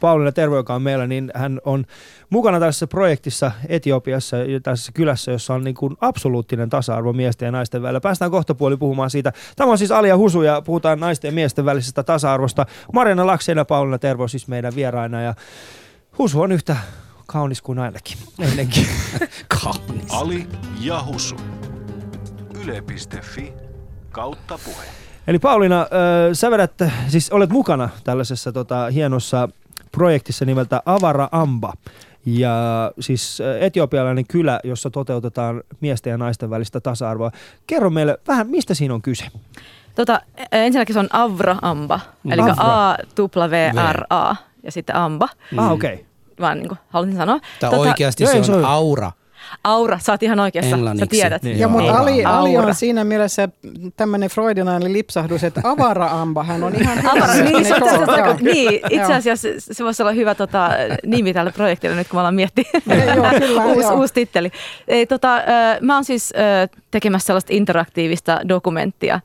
Pauliina Tervo, joka on meillä, niin hän on mukana tässä projektissa Etiopiassa, ja tässä kylässä, jossa on niin kuin absoluuttinen tasa-arvo miesten ja naisten välillä. Päästään kohta puoli puhumaan siitä. Tämä on siis Alia Husu ja puhutaan naisten ja miesten välisestä tasa-arvosta. Mariana Laksen ja Pauliina Tervo siis meidän vieraina ja Husu on yhtä kaunis kuin ainakin ennenkin. Kaunis. Ali ja Husu. Yle.fi kautta puhe. Eli Pauliina, äh, sä vedät, siis olet mukana tällaisessa tota, hienossa projektissa nimeltä Avara Amba. Ja siis äh, etiopialainen kylä, jossa toteutetaan miesten ja naisten välistä tasa-arvoa. Kerro meille vähän, mistä siinä on kyse? Tota, ensinnäkin se on Avra Amba, eli. A-W-R-A ja sitten Amba, Mm. Ah, okei. Okay. vaan niin kuin halusin sanoa. Tämä oikeasti joo, se ei, se on on- aura. Aura, sä oot ihan oikeassa, sä Englanniksi. tiedät. Niin, Ja mutta Ali, Ali on siinä mielessä tämmöinen freudinainen lipsahdus, että avara-amba, hän on ihan Avara, niin, se joo. aika- niin, itse asiassa se, se voisi olla hyvä tota, nimi tälle projektille nyt, kun me ollaan miettinyt. Uusi, uusi titteli. Ei, tota, mä oon siis tekemässä sellaista interaktiivista dokumenttia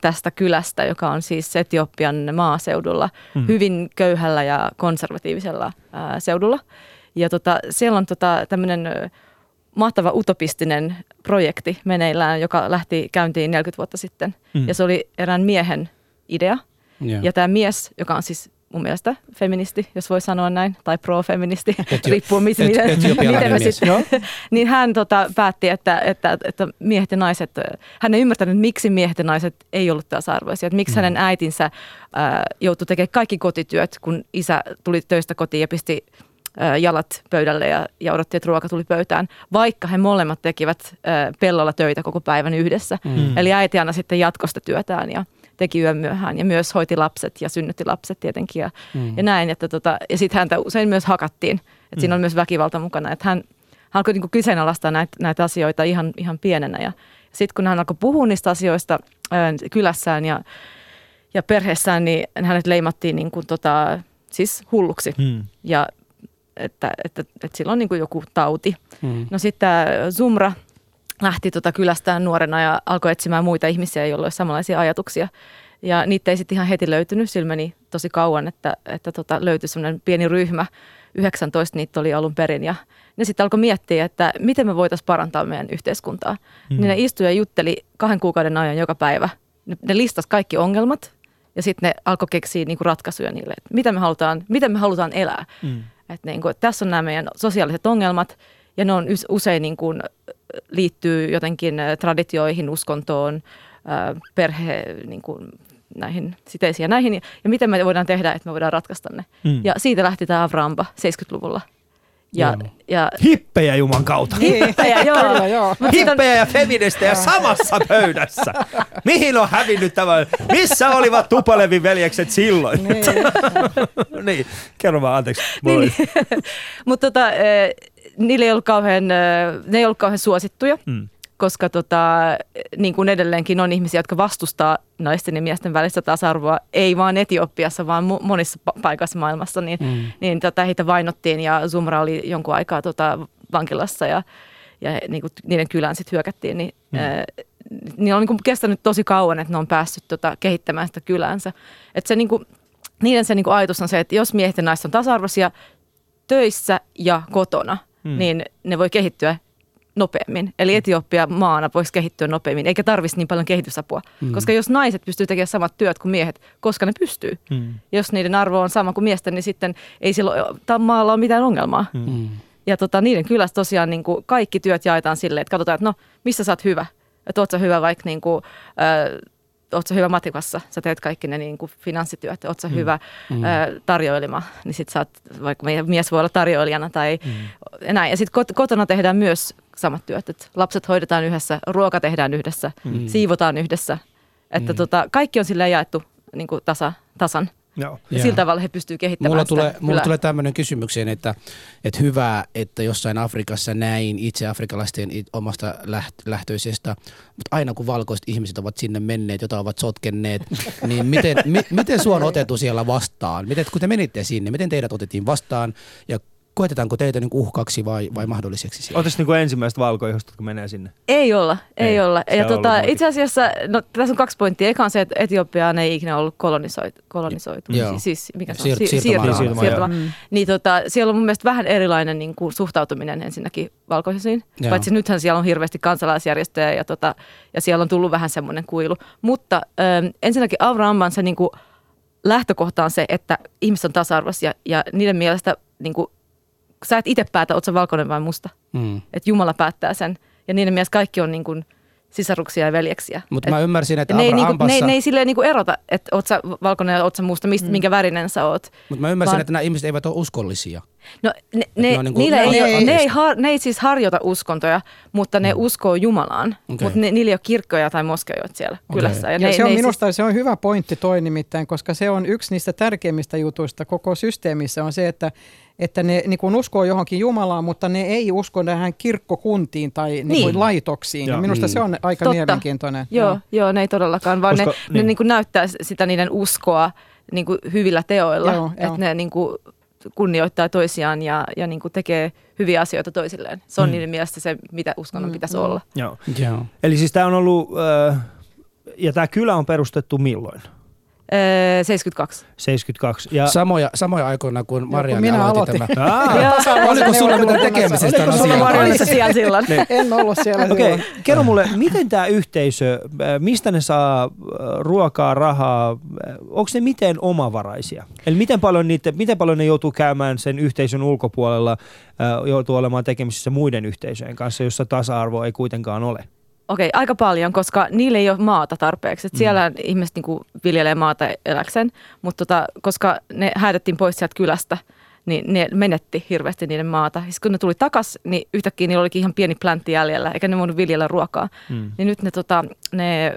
tästä kylästä, joka on siis Etiopian maaseudulla, Mm. hyvin köyhällä ja konservatiivisella seudulla. Ja tota, siellä on tota, tämmöinen mahtava utopistinen projekti meneillään, joka lähti käyntiin 40 vuotta sitten. Mm. Ja se oli erään miehen idea. Joo. Ja tämä mies, joka on siis mun mielestä feministi, jos voi sanoa näin, tai pro-feministi, riippuu missä, et- miten, miten me sitten, niin hän tota, päätti, että, että, että miehet ja naiset, hän ei ymmärtänyt, miksi miehet ja naiset ei ollut tasa-arvoisia, että miksi mm. hänen äitinsä ää, joutui tekemään kaikki kotityöt, kun isä tuli töistä kotiin ja pisti jalat pöydälle ja, ja odotti, että ruoka tuli pöytään, vaikka he molemmat tekivät pellolla töitä koko päivän yhdessä. Mm. Eli äiti aina sitten jatkosta työtään ja teki yön myöhään ja myös hoiti lapset ja synnytti lapset tietenkin ja, mm. ja näin. Että tota, ja sitten häntä usein myös hakattiin, että mm. siinä on myös väkivalta mukana. Että hän, hän alkoi niinku kyseenalaistaa näitä, näitä asioita ihan, ihan pienenä ja sitten kun hän alkoi puhua niistä asioista ää, kylässään ja, ja perheessään, niin hänet leimattiin niin kuin tota, siis hulluksi Mm. ja että, että, että sillä on niin kuin joku tauti. Mm. No sitten Zumra lähti tota kylästään nuorena ja alkoi etsimään muita ihmisiä, joilla olisi samanlaisia ajatuksia. Ja niitä ei sitten ihan heti löytynyt, sillä meni tosi kauan, että, että tota, löytyi semmoinen pieni ryhmä. 19 niitä oli alun perin ja ne sitten alkoi miettiä, että miten me voitaisiin parantaa meidän yhteiskuntaa. Mm. Niin ne istui ja jutteli kahden kuukauden ajan joka päivä. Ne, ne listas kaikki ongelmat ja sitten ne alkoi keksiä niinku ratkaisuja niille, että miten me halutaan, miten me halutaan elää. Mm. Että niin kuin, että tässä on nämä meidän sosiaaliset ongelmat ja ne on usein niin kuin, liittyy jotenkin äh, traditioihin, uskontoon, äh, perhe, niin kuin, näihin siteisiin ja näihin. Ja miten me voidaan tehdä, että me voidaan ratkaista ne. Mm. Ja siitä lähti tämä Avramba 70-luvulla. Ja, Joo. ja Hippejä Juman kautta. hippejä, joo. Kyllä, joo. Hippejä ja feministejä samassa pöydässä. Mihin on hävinnyt tämä? Missä olivat Tupalevin veljekset silloin? Niin. niin, kerro vaan, anteeksi. Niin, Mutta tota, eh, niillä ei ollut kauhean, eh, ne ei ollut kauhean suosittuja, Mm. Koska tota, niin kuin edelleenkin on ihmisiä, jotka vastustaa naisten ja miesten välistä tasa-arvoa, ei vaan Etiopiassa, vaan monissa pa- paikassa maailmassa, niin, Mm. niin tota, heitä vainottiin ja Zumra oli jonkun aikaa tota, vankilassa ja, ja he, niin kuin, niiden kylään sitten hyökättiin, niin mm. ää, niin on niin kuin kestänyt tosi kauan, että ne on päässyt tota, kehittämään sitä kylänsä. Että se niin kuin, niiden se niin kuin ajatus on se, että jos miehet ja naiset on tasa-arvoisia töissä ja kotona, mm. niin ne voi kehittyä nopeammin. Eli Etiopia maana voisi kehittyä nopeammin, eikä tarvitsisi niin paljon kehitysapua. Mm. Koska jos naiset pystyy tekemään samat työt kuin miehet, koska ne pystyy, mm. jos niiden arvo on sama kuin miesten, niin sitten ei silloin maalla ole mitään ongelmaa. Mm. Ja tota, niiden kylässä tosiaan niin kuin kaikki työt jaetaan silleen, että katsotaan, että no, missä sä oot hyvä. Että oot sä hyvä vaikka niin kuin, äh, oot sä hyvä matikassa, sä teet kaikki ne niin kuin finanssityöt, oot sä mm. hyvä mm. Ö, tarjoilima, niin sit sä oot, vaikka mies voi olla tarjoilijana tai mm. näin. Ja sitten kot- kotona tehdään myös samat työt, että lapset hoidetaan yhdessä, ruoka tehdään yhdessä, mm. siivotaan yhdessä. Että mm. tota, kaikki on silleen jaettu niin kuin tasa, tasan. Joo. Ja sillä tavalla he pystyvät kehittämään mulla sitä tulee, mulla tulee tämmöinen kysymykseen, että, että hyvä, että jossain Afrikassa näin itse afrikalaisten omasta lähtöisestä, mutta aina kun valkoiset ihmiset ovat sinne menneet, jota ovat sotkenneet, niin miten, mi, miten sua on otettu siellä vastaan? Miten, kun te menitte sinne, miten teidät otettiin vastaan ja koetetaanko teitä niin uhkaksi vai, vai mahdolliseksi? Oletko niin ensimmäistä valkoihosta, kun menee sinne? Ei olla, ei, ei olla. Ja tota, itse asiassa, no, tässä on kaksi pointtia. Eka on se, että Etiopiaan ei ikinä ollut kolonisoitu. kolonisoitu. Joo. Siis, mikä se on? Siir- siirtomaa. siirtomaa. siirtomaa. Mm. Niin tota, siellä on mun mielestä vähän erilainen niin kuin, suhtautuminen ensinnäkin valkoisiin. Joo. Paitsi nythän siellä on hirveästi kansalaisjärjestöjä ja, tota, ja siellä on tullut vähän semmoinen kuilu. Mutta ähm, ensinnäkin Avraham se niin kuin, lähtökohta on se, että ihmiset on tasa-arvoisia ja niiden mielestä niin kuin, sä et itse päätä, oot sä valkoinen vai musta. Mm. Että Jumala päättää sen. Ja niiden mielessä kaikki on niin kuin sisaruksia ja veljeksiä. Mutta mä ymmärsin, että ne ei, niinku, ne, ne ei silleen niinku erota, että oot sä valkoinen ja oot sä musta, mistä, mm. minkä värinen sä oot. Mutta mä ymmärsin, vaan... että nämä ihmiset eivät ole uskollisia. No ne, ne, ne, niinku, niillä ei, ei, ne, ei har, ne ei siis harjoita uskontoja, mutta ne mm. uskoo Jumalaan. Okay. Mutta ne, niillä ei ole kirkkoja tai moskeijoita siellä okay. kylässä. Ja, ja ne, se on ne minusta siis... se on hyvä pointti toi nimittäin, koska se on yksi niistä tärkeimmistä jutuista koko systeemissä on se, että että ne niin kuin uskoo johonkin Jumalaan, mutta ne ei usko tähän kirkkokuntiin tai niin. Niin kuin laitoksiin. Ja minusta mm. se on aika Totta. mielenkiintoinen. Joo, joo. joo, ne ei todellakaan, vaan Koska, ne, niin. ne niin kuin näyttää sitä niiden uskoa niin kuin hyvillä teoilla. Joo, että joo. ne niin kuin kunnioittaa toisiaan ja, ja niin kuin tekee hyviä asioita toisilleen. Se on mm. niiden mielestä se, mitä uskonnon mm. pitäisi mm. olla. Joo. Joo. Eli siis tämä on ollut, äh, ja tämä kylä on perustettu milloin? 72. 72. Ja... Samoja, samoja aikoina kuin Marianne minä aloitti tämä. Oliko sulla mitään tekemisestä asialla? siellä silloin? Niin. En ollut siellä okay. kerro mulle, miten tämä yhteisö, mistä ne saa ruokaa, rahaa, onko ne miten omavaraisia? Eli miten paljon, niitä, miten paljon ne joutuu käymään sen yhteisön ulkopuolella, joutuu olemaan tekemisissä muiden yhteisöjen kanssa, jossa tasa-arvo ei kuitenkaan ole? Okei, aika paljon, koska niillä ei ole maata tarpeeksi. Et mm. Siellä ihmiset niinku viljelee maata eläkseen, mutta tota, koska ne häädettiin pois sieltä kylästä, niin ne menetti hirveästi niiden maata. Ja kun ne tuli takas, niin yhtäkkiä niillä olikin ihan pieni pläntti jäljellä, eikä ne voinut viljellä ruokaa. Mm. Niin nyt ne, tota, ne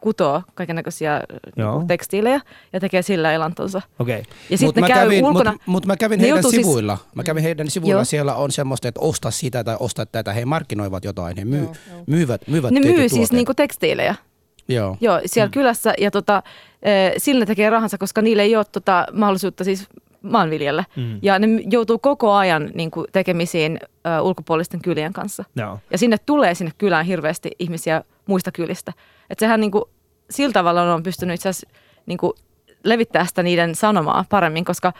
kutoo kaikenlaisia niinku tekstiilejä ja tekee sillä elantonsa. Okay. Ja sitten mä kävin, ulkona. Mutta mut mä kävin heidän sivuilla. Siis... Mä kävin heidän sivuilla. Joo. Siellä on semmoista, että osta sitä tai osta tätä. He markkinoivat jotain. He myy, joo, joo. myyvät, myyvät Ne myy siis niinku tekstiilejä. Joo. Joo, siellä mm. kylässä ja tota, e, sillä tekee rahansa, koska niille ei ole tota, mahdollisuutta siis maanviljellä. Mm. Ja ne joutuu koko ajan niin kuin, tekemisiin ö, ulkopuolisten kylien kanssa. No. Ja sinne tulee sinne kylään hirveästi ihmisiä muista kylistä. Että sehän niin kuin, sillä tavalla on pystynyt itse asiassa niin kuin, levittää sitä niiden sanomaa paremmin, koska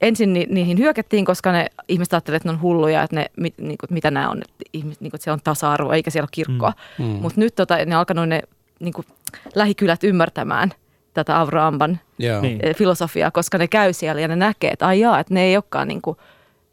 ensin ni, niihin hyökättiin, koska ne ihmiset ajattelivat, että ne on hulluja, että ne, mit, niin kuin, mitä nämä on, että, ihmiset, niin kuin, että siellä on tasa-arvo eikä siellä ole kirkkoa. Mm. Mm. Mutta nyt tota, ne alkanut ne niin kuin, lähikylät ymmärtämään tätä Avraamban yeah. Niin. filosofiaa, koska ne käy siellä ja ne näkee, että ai jaa, että ne ei olekaan niin kuin,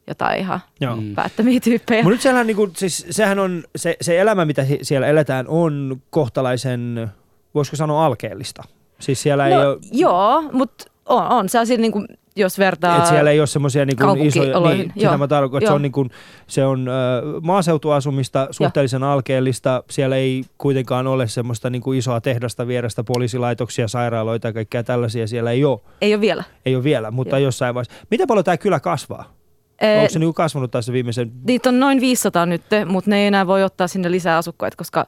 jotain ihan Joo. Mm. päättämiä tyyppejä. Mutta nyt sehän, niin kuin, siis, sehän on, se, se elämä, mitä siellä eletään, on kohtalaisen, voisiko sanoa alkeellista. Siis siellä no, ei ole... Joo, mutta on, on sellaisia niin kuin, jos vertaa Et siellä ei ole semmoisia niin isoja, niin, sitä mä tarkoitan, että se on, niin kuin, se on äh, maaseutuasumista, suhteellisen Joo. alkeellista, siellä ei kuitenkaan ole semmoista niin kuin isoa tehdasta vierestä, poliisilaitoksia, sairaaloita ja kaikkea tällaisia siellä ei ole. Ei ole vielä. Ei ole vielä, mutta Joo. jossain vaiheessa. Miten paljon tämä kylä kasvaa? Onko se niin kasvanut tässä viimeisen? Niitä on noin 500 nyt, mutta ne ei enää voi ottaa sinne lisää asukkaita, koska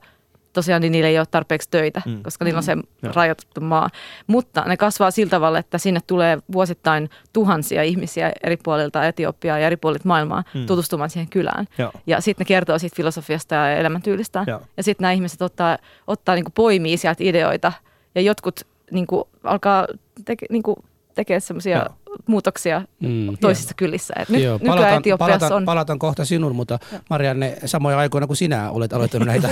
tosiaan niin niillä ei ole tarpeeksi töitä, Mm. mm. koska niillä on se Joo. rajoitettu maa. Mutta ne kasvaa sillä tavalla, että sinne tulee vuosittain tuhansia ihmisiä eri puolilta Etiopiaa ja eri puolilta maailmaa Mm. mm. tutustumaan siihen kylään. Joo. Ja sitten ne kertoo siitä filosofiasta ja elämäntyylistään. Joo. Ja sitten nämä ihmiset ottaa, ottaa niin poimii sieltä ideoita ja jotkut niin kuin, alkaa teke, niin kuin, tekemään semmoisia. Muutoksia Mm. toisissa kylissä. Et nyt, Joo, palataan, Etiopiassa palataan, on... palataan kohta sinun, mutta Marianne, samoja aikoina kuin sinä olet aloittanut näitä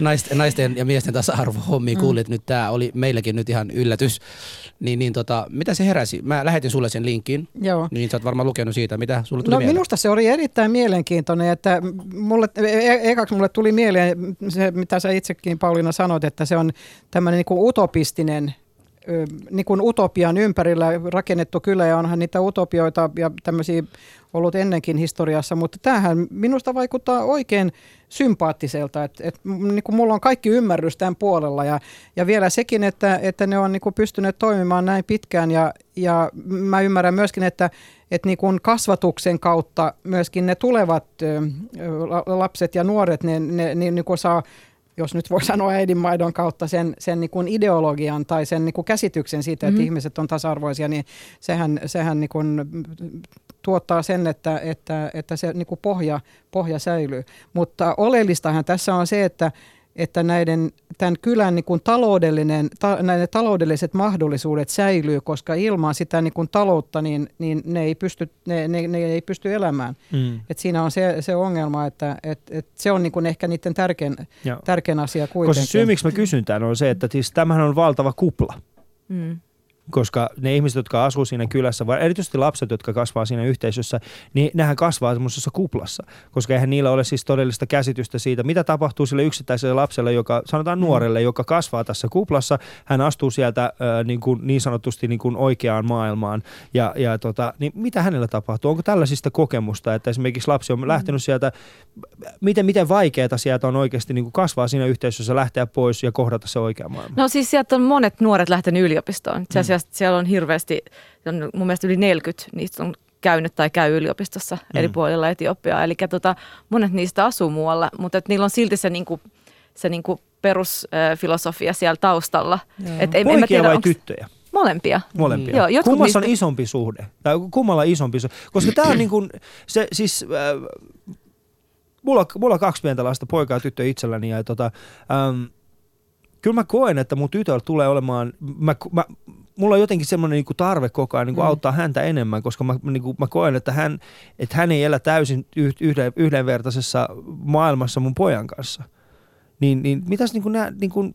naisten, naisten ja miesten tasa-arvohommia, kuulit nyt, tämä oli meillekin nyt ihan yllätys. Niin, niin tota, mitä se heräsi? Mä lähetin sulle sen linkin, Joo. niin sä oot varmaan lukenut siitä, mitä sulle tuli No mieleen? minusta se oli erittäin mielenkiintoinen, että mulle, e- ekaksi mulle tuli mieleen se, mitä sä itsekin Pauliina sanoit, että se on tämmöinen niin kuin utopistinen niin kuin utopian ympärillä rakennettu kylä ja onhan niitä utopioita ja tämmöisiä ollut ennenkin historiassa, mutta tämähän minusta vaikuttaa oikein sympaattiselta, että et, niin kuin mulla on kaikki ymmärrys tämän puolella ja, ja vielä sekin, että, että ne on niin kuin pystyneet toimimaan näin pitkään ja, ja mä ymmärrän myöskin, että, että niin kuin kasvatuksen kautta myöskin ne tulevat lapset ja nuoret, ne, ne, ne niin kuin saa jos nyt voi sanoa äidinmaidon kautta sen, sen niin kuin ideologian tai sen niin kuin käsityksen siitä, että Mhm. ihmiset on tasa-arvoisia, niin sehän, sehän niin kuin tuottaa sen, että, että, että se niin kuin pohja, pohja säilyy. Mutta oleellistahan tässä on se, että, että näiden, tämän kylän niin kuin taloudellinen, ta, näiden taloudelliset mahdollisuudet säilyy, koska ilman sitä niin kuin taloutta niin, niin ne, ei pysty, ne, ne, ne ei pysty elämään. Mm. Et siinä on se, se ongelma, että et, et se on niin kuin ehkä niiden tärkein, Joo. tärkein asia kuitenkin. Koska syy, miksi mä kysyn tämän, on se, että siis tämähän on valtava kupla. Mm. Koska ne ihmiset, jotka asuu siinä kylässä, vai erityisesti lapset, jotka kasvaa siinä yhteisössä, niin nehän kasvaa semmoisessa kuplassa, koska eihän niillä ole siis todellista käsitystä siitä, mitä tapahtuu sille yksittäiselle lapselle, joka, sanotaan nuorelle, joka kasvaa tässä kuplassa, hän astuu sieltä äh, niin, kuin, niin sanotusti niin kuin oikeaan maailmaan, ja, ja tota, niin mitä hänellä tapahtuu? Onko tällaisista kokemusta, että esimerkiksi lapsi on lähtenyt sieltä, miten, miten vaikeaa sieltä on oikeasti niin kuin kasvaa siinä yhteisössä, lähteä pois ja kohdata se oikea maailma? No siis sieltä on monet nuoret lähtenyt yliopistoon. Itse asiassa siellä on hirveästi, on mun mielestä yli 40 niistä on käynyt tai käy yliopistossa mm. eri puolilla Etiopiaa. Eli tota, monet niistä asuu muualla, mutta et niillä on silti se, niinku, se niinku perusfilosofia siellä taustalla. Et en, en mä Poikia tiedä, vai onks- tyttöjä? Molempia. Molempia. Joo, jotkut Kummassa on niistä- isompi suhde? Tai kummalla isompi suhde? Koska tämä on niin kuin, se siis, äh, mulla, mulla on kaksi pientä lasta, poika ja tyttö itselläni, ja tota, ähm, kyllä mä koen, että mun tytöllä tulee olemaan, mä, mä, mulla on jotenkin semmoinen niin tarve koko ajan niin kuin Mm. auttaa häntä enemmän, koska mä, niin kuin, mä koen, että hän, että hän ei elä täysin yh- yhden, yhdenvertaisessa maailmassa mun pojan kanssa. Niin, niin mitäs niin kuin nää, niin kuin,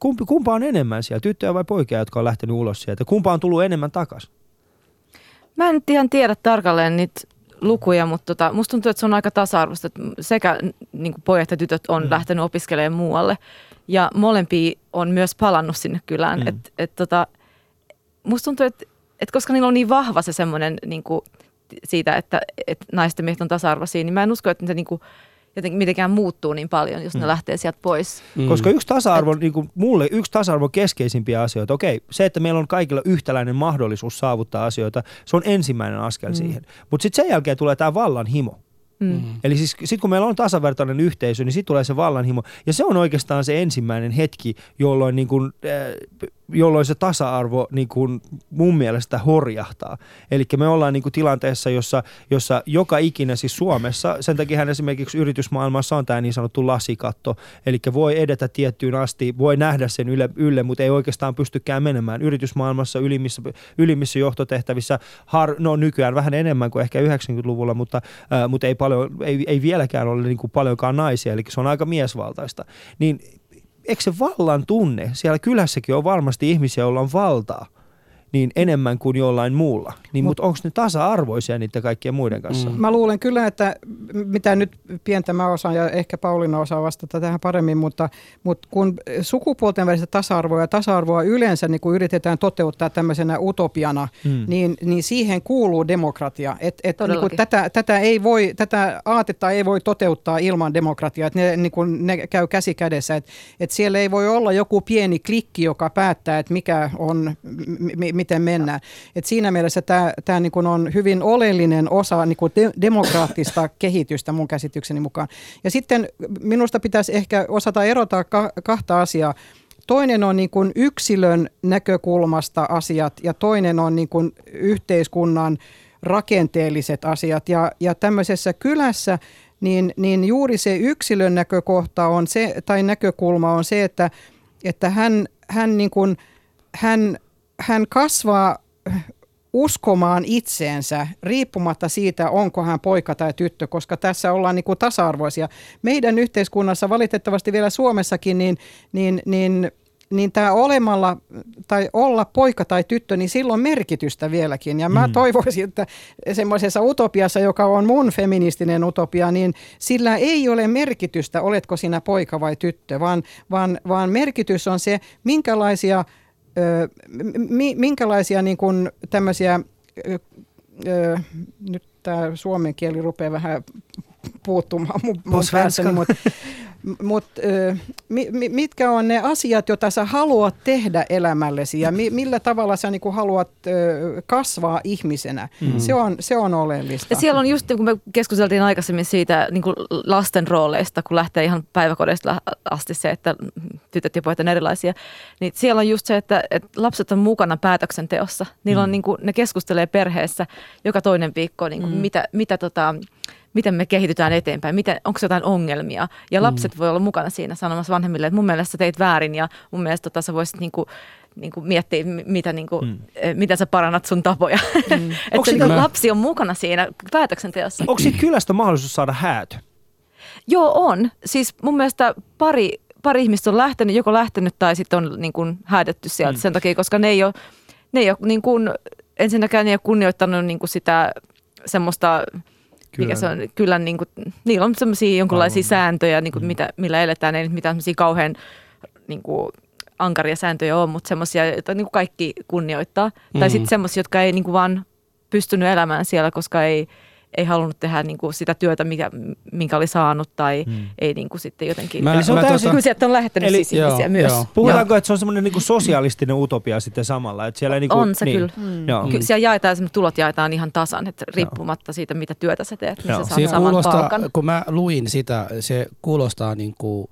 kumpi, kumpa on enemmän siellä, tyttöjä vai poikia, jotka on lähtenyt ulos sieltä? Kumpa on tullut enemmän takaisin? Mä en nyt ihan tiedä tarkalleen niitä lukuja, mutta tota, musta tuntuu, että se on aika tasa-arvoista. että Sekä niin kuin pojat ja tytöt on Mm. lähtenyt opiskelemaan muualle ja molempia on myös palannut sinne kylään. Mm. Et, et, tota, musta tuntuu, että et koska niillä on niin vahva se semmoinen niin kuin, siitä, että et naisten ja miehet on tasa-arvoisia, niin mä en usko, että se niin kuin, jotenkin mitenkään muuttuu niin paljon, jos Mm. ne lähtee sieltä pois. Mm. Koska yksi tasa-arvo, niin kuin mulle yksi tasa-arvon keskeisimpiä asioita, okei, se, että meillä on kaikilla yhtäläinen mahdollisuus saavuttaa asioita, se on ensimmäinen askel mm. siihen. Mutta sitten sen jälkeen tulee tämä vallan himo. Mm. Eli siis sitten kun meillä on tasavertainen yhteisö, niin sitten tulee se vallanhimo. Ja se on oikeastaan se ensimmäinen hetki, jolloin, niin kun, äh, jolloin se tasa-arvo niin kun mun mielestä horjahtaa. Eli me ollaan niin kun tilanteessa, jossa, jossa joka ikinen siis Suomessa, sen takia hän esimerkiksi yritysmaailmassa on tämä niin sanottu lasikatto. Eli voi edetä tiettyyn asti, voi nähdä sen ylle, ylle mutta ei oikeastaan pystykään menemään. Yritysmaailmassa ylimmissä, ylimmissä johtotehtävissä, har, no nykyään vähän enemmän kuin ehkä 90-luvulla, mutta, äh, mutta ei, paljon, ei, ei vieläkään ole niin kuin paljonkaan naisia, eli se on aika miesvaltaista. Niin eikö se vallan tunne, siellä kylässäkin on varmasti ihmisiä, joilla on valtaa, niin enemmän kuin jollain muulla. Niin, Mut- mutta onko ne tasa-arvoisia niiden kaikkien muiden kanssa? Mm. Mä luulen kyllä, että mitä nyt pientä mä osaan ja ehkä Pauliina osaa vastata tähän paremmin, mutta, mutta kun sukupuolten välistä tasa-arvoa ja tasa-arvoa yleensä niin kun yritetään toteuttaa tämmöisenä utopiana, Mm. niin, niin siihen kuuluu demokratia. Et, et niin kun tätä, tätä, ei voi, tätä aatetta ei voi toteuttaa ilman demokratiaa, että ne, niin kun ne käy käsi kädessä. Et, et siellä ei voi olla joku pieni klikki, joka päättää, että mikä on, m- m- miten mennään. Et siinä mielessä tämä, niin kuin on hyvin oleellinen osa niin kuin de- demokraattista kehitystä mun käsitykseni mukaan. Ja sitten minusta pitäisi ehkä osata erottaa ka- kahta asiaa. Toinen on niin kuin yksilön näkökulmasta asiat ja toinen on niin kuin yhteiskunnan rakenteelliset asiat. Ja, ja tämmöisessä kylässä niin, niin juuri se yksilön näkökohta on se, tai näkökulma on se, että, että hän, hän, niin kuin, hän, hän kasvaa uskomaan itseensä riippumatta siitä, onko hän poika tai tyttö, koska tässä ollaan niin kuin tasa-arvoisia. Meidän yhteiskunnassa, valitettavasti vielä Suomessakin, niin, niin, niin niin tämä olemalla tai olla poika tai tyttö, niin silloin merkitystä vieläkin. Ja mä mm. toivoisin, että semmoisessa utopiassa, joka on mun feministinen utopia, niin sillä ei ole merkitystä, oletko sinä poika vai tyttö, vaan, vaan, vaan merkitys on se, minkälaisia, minkälaisia niin kuin tämmöisiä, nyt tämä suomen kieli rupeaa vähän puuttumaan mun, mun päässäni, mutta mut, mi, mitkä on ne asiat, joita sä haluat tehdä elämällesi ja mi, millä tavalla sä niinku haluat kasvaa ihmisenä. Mm. Se, on, se on oleellista. Ja siellä on just, kun me keskusteltiin aikaisemmin siitä niin kuin lasten rooleista, kun lähtee ihan päiväkodeista asti se, että tytöt ja pojat on erilaisia, niin siellä on just se, että, että lapset on mukana päätöksenteossa. Niillä on, mm. niin kuin, ne keskustelee perheessä joka toinen viikko, niin kuin, mm. mitä, mitä tota, miten me kehitytään eteenpäin, miten, onko jotain ongelmia. Ja mm. lapset mm. voi olla mukana siinä sanomassa vanhemmille, että mun mielestä sä teit väärin ja mun mielestä tota, sä voisit niinku, niinku miettiä, mitä, niinku, mm. Eh, miten sä parannat sun tapoja. Mm. että se, mä... lapsi on mukana siinä päätöksenteossa. Onko siitä kylästä mahdollisuus saada häätö? Joo, on. Siis mun mielestä pari, pari ihmistä on lähtenyt, joko lähtenyt tai sitten on niin kuin häädetty sieltä mm. sen takia, koska ne ei ole, ne ei ole niin kuin, ensinnäkään ne ei ole kunnioittanut niin kuin sitä semmoista Kyllä. mikä se on, kyllä niin kuin, niillä on semmoisia jonkinlaisia Aivan. sääntöjä, niin kuin, mm. mitä, millä eletään, ei nyt mitään semmoisia kauhean niin kuin, ankaria sääntöjä ole, mutta semmoisia, joita niin kuin kaikki kunnioittaa. Mm. Tai sitten semmoisia, jotka ei niin kuin vaan pystynyt elämään siellä, koska ei, ei halunnut tehdä niin kuin sitä työtä, mikä, minkä oli saanut tai hmm. ei niin kuin sitten jotenkin. Mä, eli se on täysin, kyllä sieltä on lähettänyt eli, siis joo, myös. Joo. Puhutaanko, että se on semmoinen niin sosialistinen utopia sitten samalla? Että siellä niin kuin, on se niin. kyllä. Hmm. Joo. Ky- siellä jaetaan, tulot jaetaan ihan tasan, että riippumatta joo. siitä, mitä työtä sä teet, niin joo. sä saat saman kuulostaa, palkan. Kun mä luin sitä, se kuulostaa niin kuin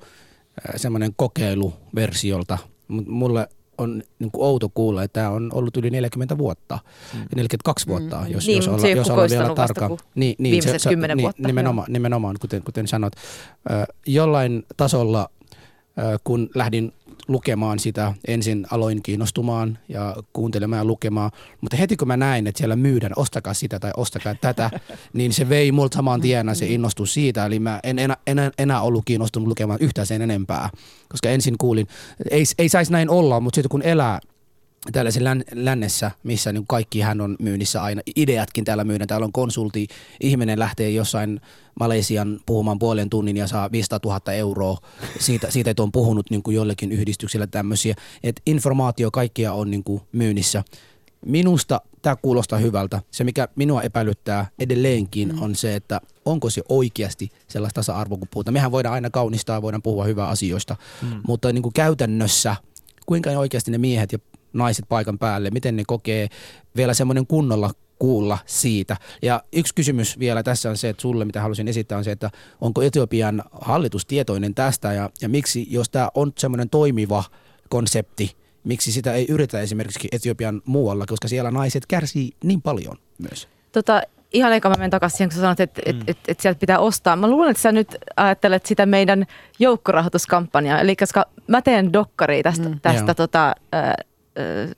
semmoinen kokeiluversiolta, mutta mulle on niin kuin outo kuulla, että tämä on ollut yli 40 vuotta, mm. 42 vuotta, mm. jos, niin, jos, olla, jos olla vielä tarkka. Niin, niin, viimeiset se, kymmenen niin, vuotta. Nimenomaan, nimenomaan kuten, kuten sanot. jollain tasolla, kun lähdin lukemaan sitä. Ensin aloin kiinnostumaan ja kuuntelemaan ja lukemaan, mutta heti kun mä näin, että siellä myydään, ostakaa sitä tai ostakaa tätä, niin se vei multa saman tien se innostus siitä. Eli mä en enää, enää, enää ollut kiinnostunut lukemaan yhtään sen enempää, koska ensin kuulin, ei, ei saisi näin olla, mutta sitten kun elää tällaisen län, lännessä, missä niin kaikki hän on myynnissä aina, ideatkin täällä myydään, täällä on konsulti, ihminen lähtee jossain Malesian puhumaan puolen tunnin ja saa 500 000 euroa siitä, siitä että on puhunut niin kuin jollekin yhdistyksellä tämmöisiä, että informaatio kaikkia on niin kuin myynnissä. Minusta tämä kuulostaa hyvältä. Se, mikä minua epäilyttää edelleenkin, mm. on se, että onko se oikeasti sellaista tasa-arvoa, kun puhutaan. Mehän voidaan aina kaunistaa, voidaan puhua hyvää asioista, mm. mutta niin kuin käytännössä, kuinka oikeasti ne miehet ja naiset paikan päälle, miten ne kokee vielä semmoinen kunnolla kuulla siitä. Ja yksi kysymys vielä tässä on se, että sulle mitä halusin esittää on se, että onko Etiopian hallitus tietoinen tästä ja, ja miksi, jos tämä on semmoinen toimiva konsepti, miksi sitä ei yritä esimerkiksi Etiopian muualla, koska siellä naiset kärsii niin paljon myös? Tota, ihan eikä mä menen takaisin siihen, kun sä sanoit, että mm. et, et, et sieltä pitää ostaa. Mä luulen, että sä nyt ajattelet sitä meidän joukkorahoituskampanjaa. Eli koska mä teen dokkaria tästä, mm. tästä tota,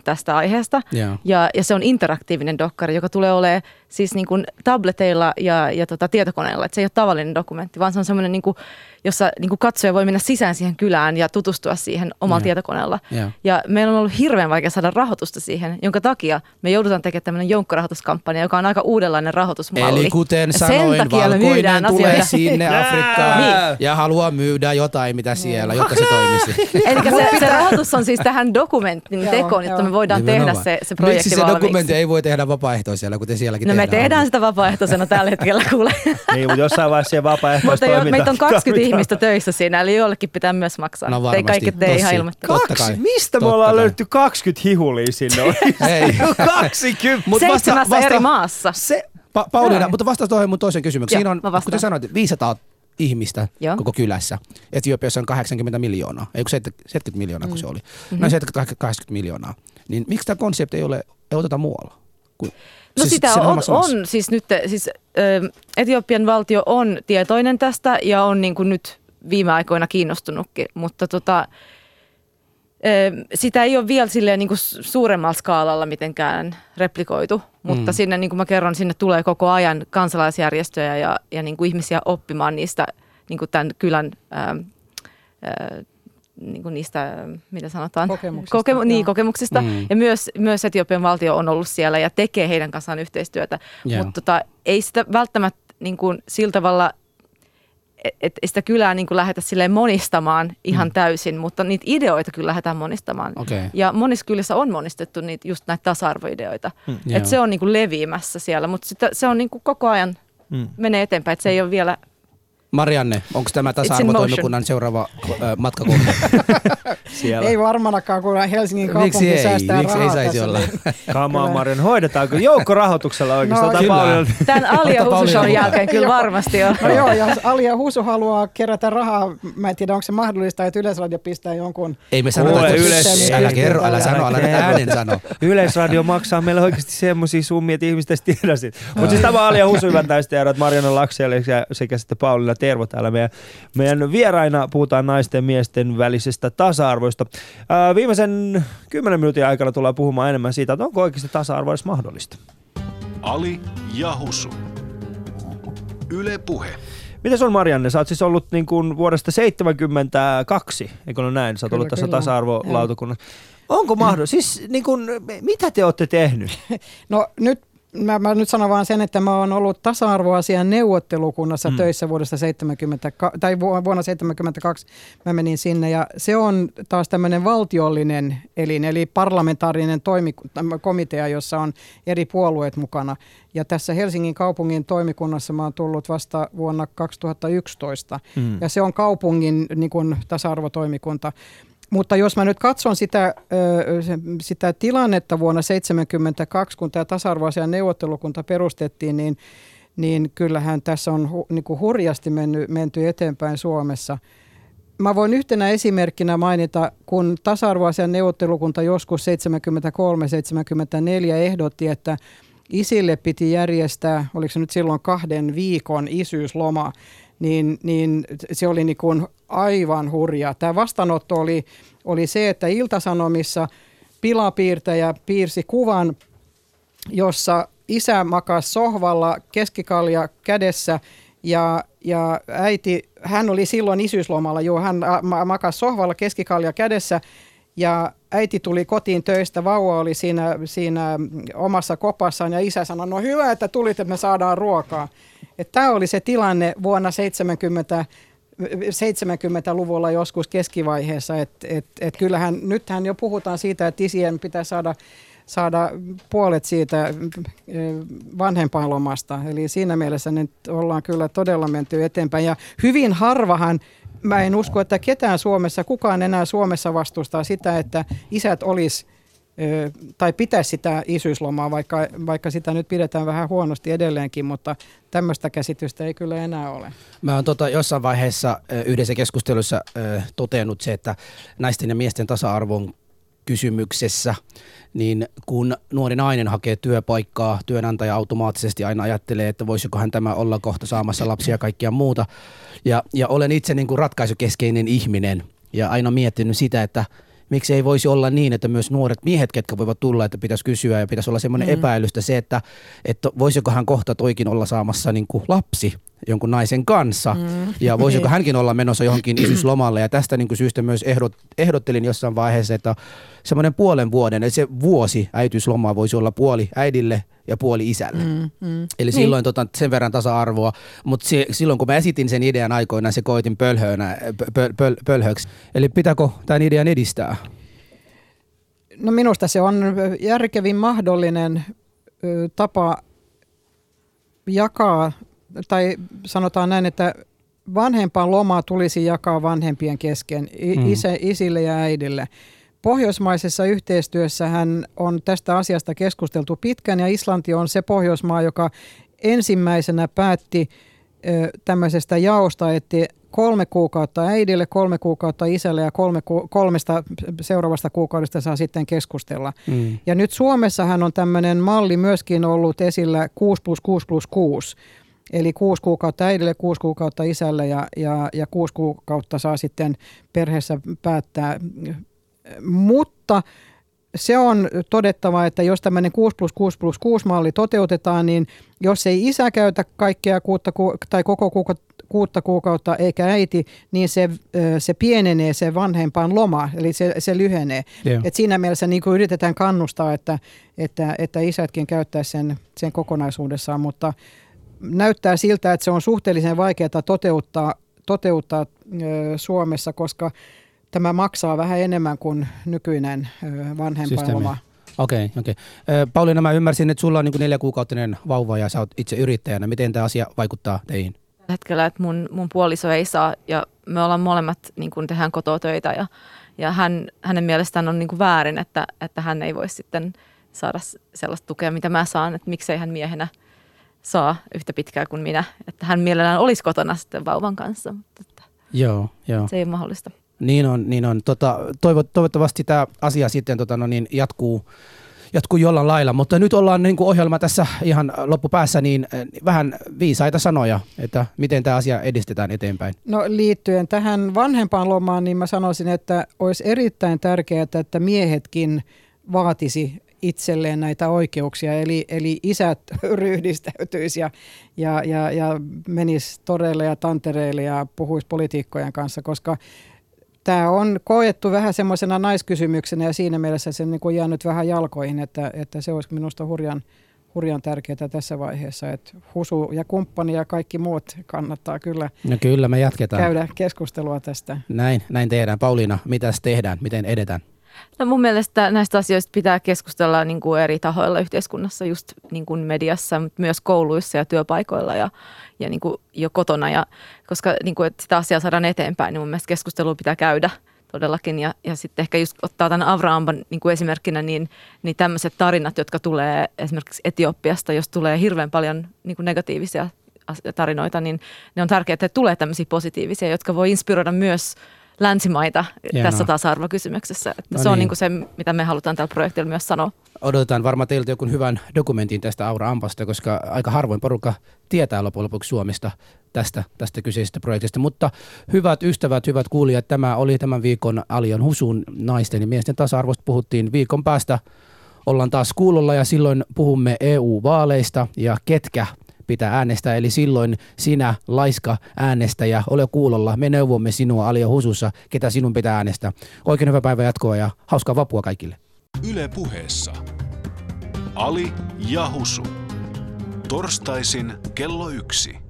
tästä aiheesta. Yeah. Ja, ja se on interaktiivinen dokkari, joka tulee olemaan siis niin kuin tableteilla ja, ja tota tietokoneella. Et se ei ole tavallinen dokumentti, vaan se on semmoinen niin kuin jossa niin kuin katsoja voi mennä sisään siihen kylään ja tutustua siihen omalla yeah. tietokoneella. Yeah. Ja meillä on ollut hirveän vaikea saada rahoitusta siihen, jonka takia me joudutaan tekemään tämmöinen joukkorahoituskampanja, joka on aika uudenlainen rahoitusmalli. Eli kuten ja sanoin, sen valkoinen tulee asioita. sinne Afrikkaan niin. ja haluaa myydä jotain, mitä siellä, jotta se toimisi. Eli se, se rahoitus on siis tähän dokumentin tekoon, jotta me voidaan Nimenomaan. tehdä se, se projekti Miksi se valmiiksi. dokumentti ei voi tehdä vapaaehtoisella, kuten sielläkin No me tehdään? sitä vapaaehtoisena tällä hetkellä, kuule. Niin, mutta jossain vaiheessa siihen Mutta jo, meitä on 20 tarvitaan. ihmistä töissä siinä, eli jollekin pitää myös maksaa. No Te ei varmasti. kaikki tee ihan Tossi. ilmoittaa. Totta Kaksi? kai. Mistä me Totta ollaan kai. löydetty 20 hihulia sinne? Ei. 20! Mut vasta- Seitsemässä vasta- eri maassa. Se, Pa- Pauliina, mutta vasta tuohon mun toisen kysymykseen. Joo, Siinä on, kuten sanoit, 500 ihmistä Joo. koko kylässä. Etiopiassa on 80 miljoonaa, ei kun 70 miljoonaa, kun se oli. Mhm. No 70-80 miljoonaa. Niin miksi tämä konsepti ei ole, ei oteta muualla? Kun, No siis sitä on, on siis nyt, siis ö, Etiopian valtio on tietoinen tästä ja on niin kuin nyt viime aikoina kiinnostunutkin, mutta tota, sitä ei ole vielä silleen niin kuin su- suuremmalla skaalalla mitenkään replikoitu, mutta Mm. sinne, niin kuin mä kerron, sinne tulee koko ajan kansalaisjärjestöjä ja, ja niin kuin ihmisiä oppimaan niistä niin kuin tämän kylän ö, niin kuin niistä, mitä sanotaan? Kokemuksista, Kokemu- niin, kokemuksista. Mm. Ja myös, myös Etiopian valtio on ollut siellä ja tekee heidän kanssaan yhteistyötä. Joo. Mutta tota, ei sitä välttämättä niin kuin, sillä tavalla, että et, sitä kylää niin kuin lähdetä silleen monistamaan ihan Mm. täysin, mutta niitä ideoita kyllä lähdetään monistamaan. Okei. Ja monissa kylissä on monistettu niitä, just näitä tasa-arvoideoita. Joo. Että se on niin kuin leviämässä siellä, mutta sitä, se on niin kuin koko ajan Mm. menee eteenpäin, että se ei ole vielä Marianne, onko tämä tasa-arvotoimikunnan seuraava matkakohde? siellä. Ei varmanakaan, kun Helsingin kaupunki Miksi ei? säästää Miksi ei saisi tässä, olla? niin- Come on, Kyllä. Marian, hoidetaanko joukkorahoituksella oikeastaan? No, kyllä. Tämän Alia mukaan. jälkeen kyllä varmasti on. No joo, jos Alia Husu haluaa kerätä rahaa, mä en tiedä onko se mahdollista, että Yleisradio pistää jonkun Ei me sanota, Kuule, että yleis- älä kerro, älä sano, älä äänen sano. Yleisradio maksaa meille oikeasti semmoisia summia, että ihmiset edes tiedä siitä. Mutta siis tämä Alia Husu hyvän täystä ja Marianne Lakselle sekä, sitten Pauliina Tervo täällä meidän, meidän vieraina. Puhutaan naisten ja miesten välisestä tasa-arvoista. Ää, viimeisen kymmenen minuutin aikana tullaan puhumaan enemmän siitä, että onko oikeasti tasa-arvo edes mahdollista. Ali ja Husu. Yle Puhe. Miten on Marianne? Sä oot siis ollut niin kuin vuodesta 72, eikö ole näin? Sä oot Kyllä, ollut tässä kyllä. tasa-arvolautakunnassa. Onko mahdollista? Siis niin kuin, mitä te olette tehnyt? No nyt mä, mä nyt sanon vaan sen, että mä oon ollut tasa-arvoasian neuvottelukunnassa Mm. töissä vuodesta 70, tai vu- vuonna 72 mä menin sinne ja se on taas tämmöinen valtiollinen elin, eli parlamentaarinen toimikomitea, jossa on eri puolueet mukana. Ja tässä Helsingin kaupungin toimikunnassa mä oon tullut vasta vuonna 2011 Mm. ja se on kaupungin niin kuin, tasa-arvotoimikunta. Mutta jos mä nyt katson sitä, sitä tilannetta vuonna 1972, kun tämä tasa-arvoasian neuvottelukunta perustettiin, niin, niin kyllähän tässä on hu, niin kuin hurjasti mennyt, menty eteenpäin Suomessa. Mä voin yhtenä esimerkkinä mainita, kun tasa-arvoasian neuvottelukunta joskus 73-74 ehdotti, että isille piti järjestää, oliko se nyt silloin kahden viikon isyysloma, niin, niin se oli niin kuin aivan hurjaa. Tämä vastaanotto oli, oli se, että Iltasanomissa pilapiirtäjä piirsi kuvan, jossa isä makasi sohvalla keskikalja kädessä ja, ja äiti, hän oli silloin isyyslomalla, joo, hän makasi sohvalla keskikalja kädessä ja äiti tuli kotiin töistä, vauva oli siinä, siinä omassa kopassaan ja isä sanoi, no hyvä, että tulit, että me saadaan ruokaa. Tämä oli se tilanne vuonna 70, 70-luvulla joskus keskivaiheessa, että et, et kyllähän nythän jo puhutaan siitä, että isien pitää saada, saada puolet siitä vanhempainlomasta. Eli siinä mielessä nyt ollaan kyllä todella menty eteenpäin ja hyvin harvahan Mä en usko, että ketään Suomessa, kukaan enää Suomessa vastustaa sitä, että isät olisi ö, tai pitäisi sitä isyyslomaa, vaikka, vaikka sitä nyt pidetään vähän huonosti edelleenkin, mutta tämmöistä käsitystä ei kyllä enää ole. Mä oon tota jossain vaiheessa yhdessä keskustelussa totenut se, että naisten ja miesten tasa-arvon kysymyksessä, niin kun nuori nainen hakee työpaikkaa, työnantaja automaattisesti aina ajattelee, että voisikohan tämä olla kohta saamassa lapsia ja kaikkia muuta. Ja, ja olen itse niin kuin ratkaisukeskeinen ihminen ja aina miettinyt sitä, että miksi ei voisi olla niin, että myös nuoret miehet, ketkä voivat tulla, että pitäisi kysyä ja pitäisi olla semmoinen mm. epäilystä se, että, että voisikohan kohta toikin olla saamassa niin kuin lapsi jonkun naisen kanssa mm. ja voisiko hänkin olla menossa johonkin isyyslomalle ja tästä niin kuin syystä myös ehdot, ehdottelin jossain vaiheessa, että semmoinen puolen vuoden, eli se vuosi äitiyslomaa voisi olla puoli äidille ja puoli isälle. Mm, mm. Eli silloin tota, sen verran tasa-arvoa, mutta se, silloin kun mä esitin sen idean aikoinaan, se koitin pölhönä, pöl, pöl, pölhöksi. Eli pitääkö tämän idean edistää? No minusta se on järkevin mahdollinen ö, tapa jakaa, tai sanotaan näin, että vanhempaan lomaa tulisi jakaa vanhempien kesken, Mm. isä, isille ja äidille. Pohjoismaisessa yhteistyössähän on tästä asiasta keskusteltu pitkään ja Islanti on se Pohjoismaa, joka ensimmäisenä päätti ö, tämmöisestä jaosta, että kolme kuukautta äidille, kolme kuukautta isälle ja kolme, ku- kolmesta seuraavasta kuukaudesta saa sitten keskustella. Mm. Ja nyt Suomessahan on tämmöinen malli myöskin ollut esillä 6 plus 6 plus 6. Eli kuusi kuukautta äidille, kuusi kuukautta isälle ja, ja, ja kuusi kuukautta saa sitten perheessä päättää. Mutta se on todettava, että jos tämmöinen 6 plus 6 plus 6 malli toteutetaan, niin jos ei isä käytä kaikkea kuutta, ku- tai koko kuukautta, kuutta kuukautta eikä äiti, niin se, se pienenee se vanhempaan loma, eli se, se lyhenee. Joo. Et siinä mielessä niin kuin yritetään kannustaa, että, että, että isätkin käyttäisi sen, sen kokonaisuudessaan, mutta näyttää siltä, että se on suhteellisen vaikeaa toteuttaa, toteuttaa Suomessa, koska tämä maksaa vähän enemmän kuin nykyinen vanhempainloma. Okei, okei. Ö, Pauliina, mä ymmärsin, että sulla on niin neljä kuukautinen vauva ja sä oot itse yrittäjänä. Miten tämä asia vaikuttaa teihin? Tällä hetkellä, että mun, mun puoliso ei saa ja me ollaan molemmat, niin kuin tehdään kototöitä ja, ja hän, hänen mielestään on niin kuin väärin, että, että hän ei voi sitten saada sellaista tukea, mitä mä saan, että miksei hän miehenä saa yhtä pitkää kuin minä. Että hän mielellään olisi kotona sitten vauvan kanssa, mutta että Joo, joo. se ei ole mahdollista. Niin on, niin on. Tota, toivo, toivottavasti tämä asia sitten tota, no niin, jatkuu, jatkuu jollain lailla, mutta nyt ollaan niin kuin ohjelma tässä ihan loppupäässä, niin eh, vähän viisaita sanoja, että miten tämä asia edistetään eteenpäin. No liittyen tähän vanhempaan lomaan, niin mä sanoisin, että olisi erittäin tärkeää, että miehetkin vaatisi itselleen näitä oikeuksia, eli, eli isät ryhdistäytyisi ja, ja, ja, ja menis toreille ja tantereille ja puhuisi politiikkojen kanssa, koska tämä on koettu vähän semmoisena naiskysymyksenä ja siinä mielessä se on niin kuin jäänyt vähän jalkoihin, että, että se olisi minusta hurjan, hurjan tärkeää tässä vaiheessa, että Husu ja kumppani ja kaikki muut kannattaa kyllä No kyllä, me jatketaan. käydä keskustelua tästä. Näin, näin tehdään. Pauliina, mitä tehdään? Miten edetään? No mun mielestä näistä asioista pitää keskustella niin kuin eri tahoilla yhteiskunnassa, just niin kuin mediassa, mutta myös kouluissa ja työpaikoilla ja, ja niin kuin jo kotona. Ja, koska niin kuin, että sitä asiaa saadaan eteenpäin, niin mun mielestä keskustelua pitää käydä todellakin. Ja, ja sitten ehkä just ottaa tämän Avraamban niin kuin esimerkkinä, niin, niin tämmöiset tarinat, jotka tulee esimerkiksi Etiopiasta, jos tulee hirveän paljon niin kuin negatiivisia tarinoita, niin ne on tärkeää, että tulee tämmöisiä positiivisia, jotka voi inspiroida myös länsimaita Hienoa. tässä tasa-arvokysymyksessä. Että No se on niin. niin kuin se, mitä me halutaan tällä projektilla myös sanoa. Odotetaan varmaan teiltä joku hyvän dokumentin tästä Aura Ampasta, koska aika harvoin porukka tietää loppujen lopuksi Suomesta tästä, tästä kyseisestä projektista. Mutta hyvät ystävät, hyvät kuulijat, tämä oli tämän viikon Alion Husun naisten ja miesten tasa-arvosta. Puhuttiin viikon päästä. Ollaan taas kuulolla ja silloin puhumme EU-vaaleista ja ketkä pitää äänestää. Eli silloin sinä, laiska äänestäjä, ole kuulolla. Me neuvomme sinua Alio Husussa, ketä sinun pitää äänestää. Oikein hyvää päivää jatkoa ja hauskaa vapua kaikille. Yle puheessa. Ali ja Husu. Torstaisin kello yksi.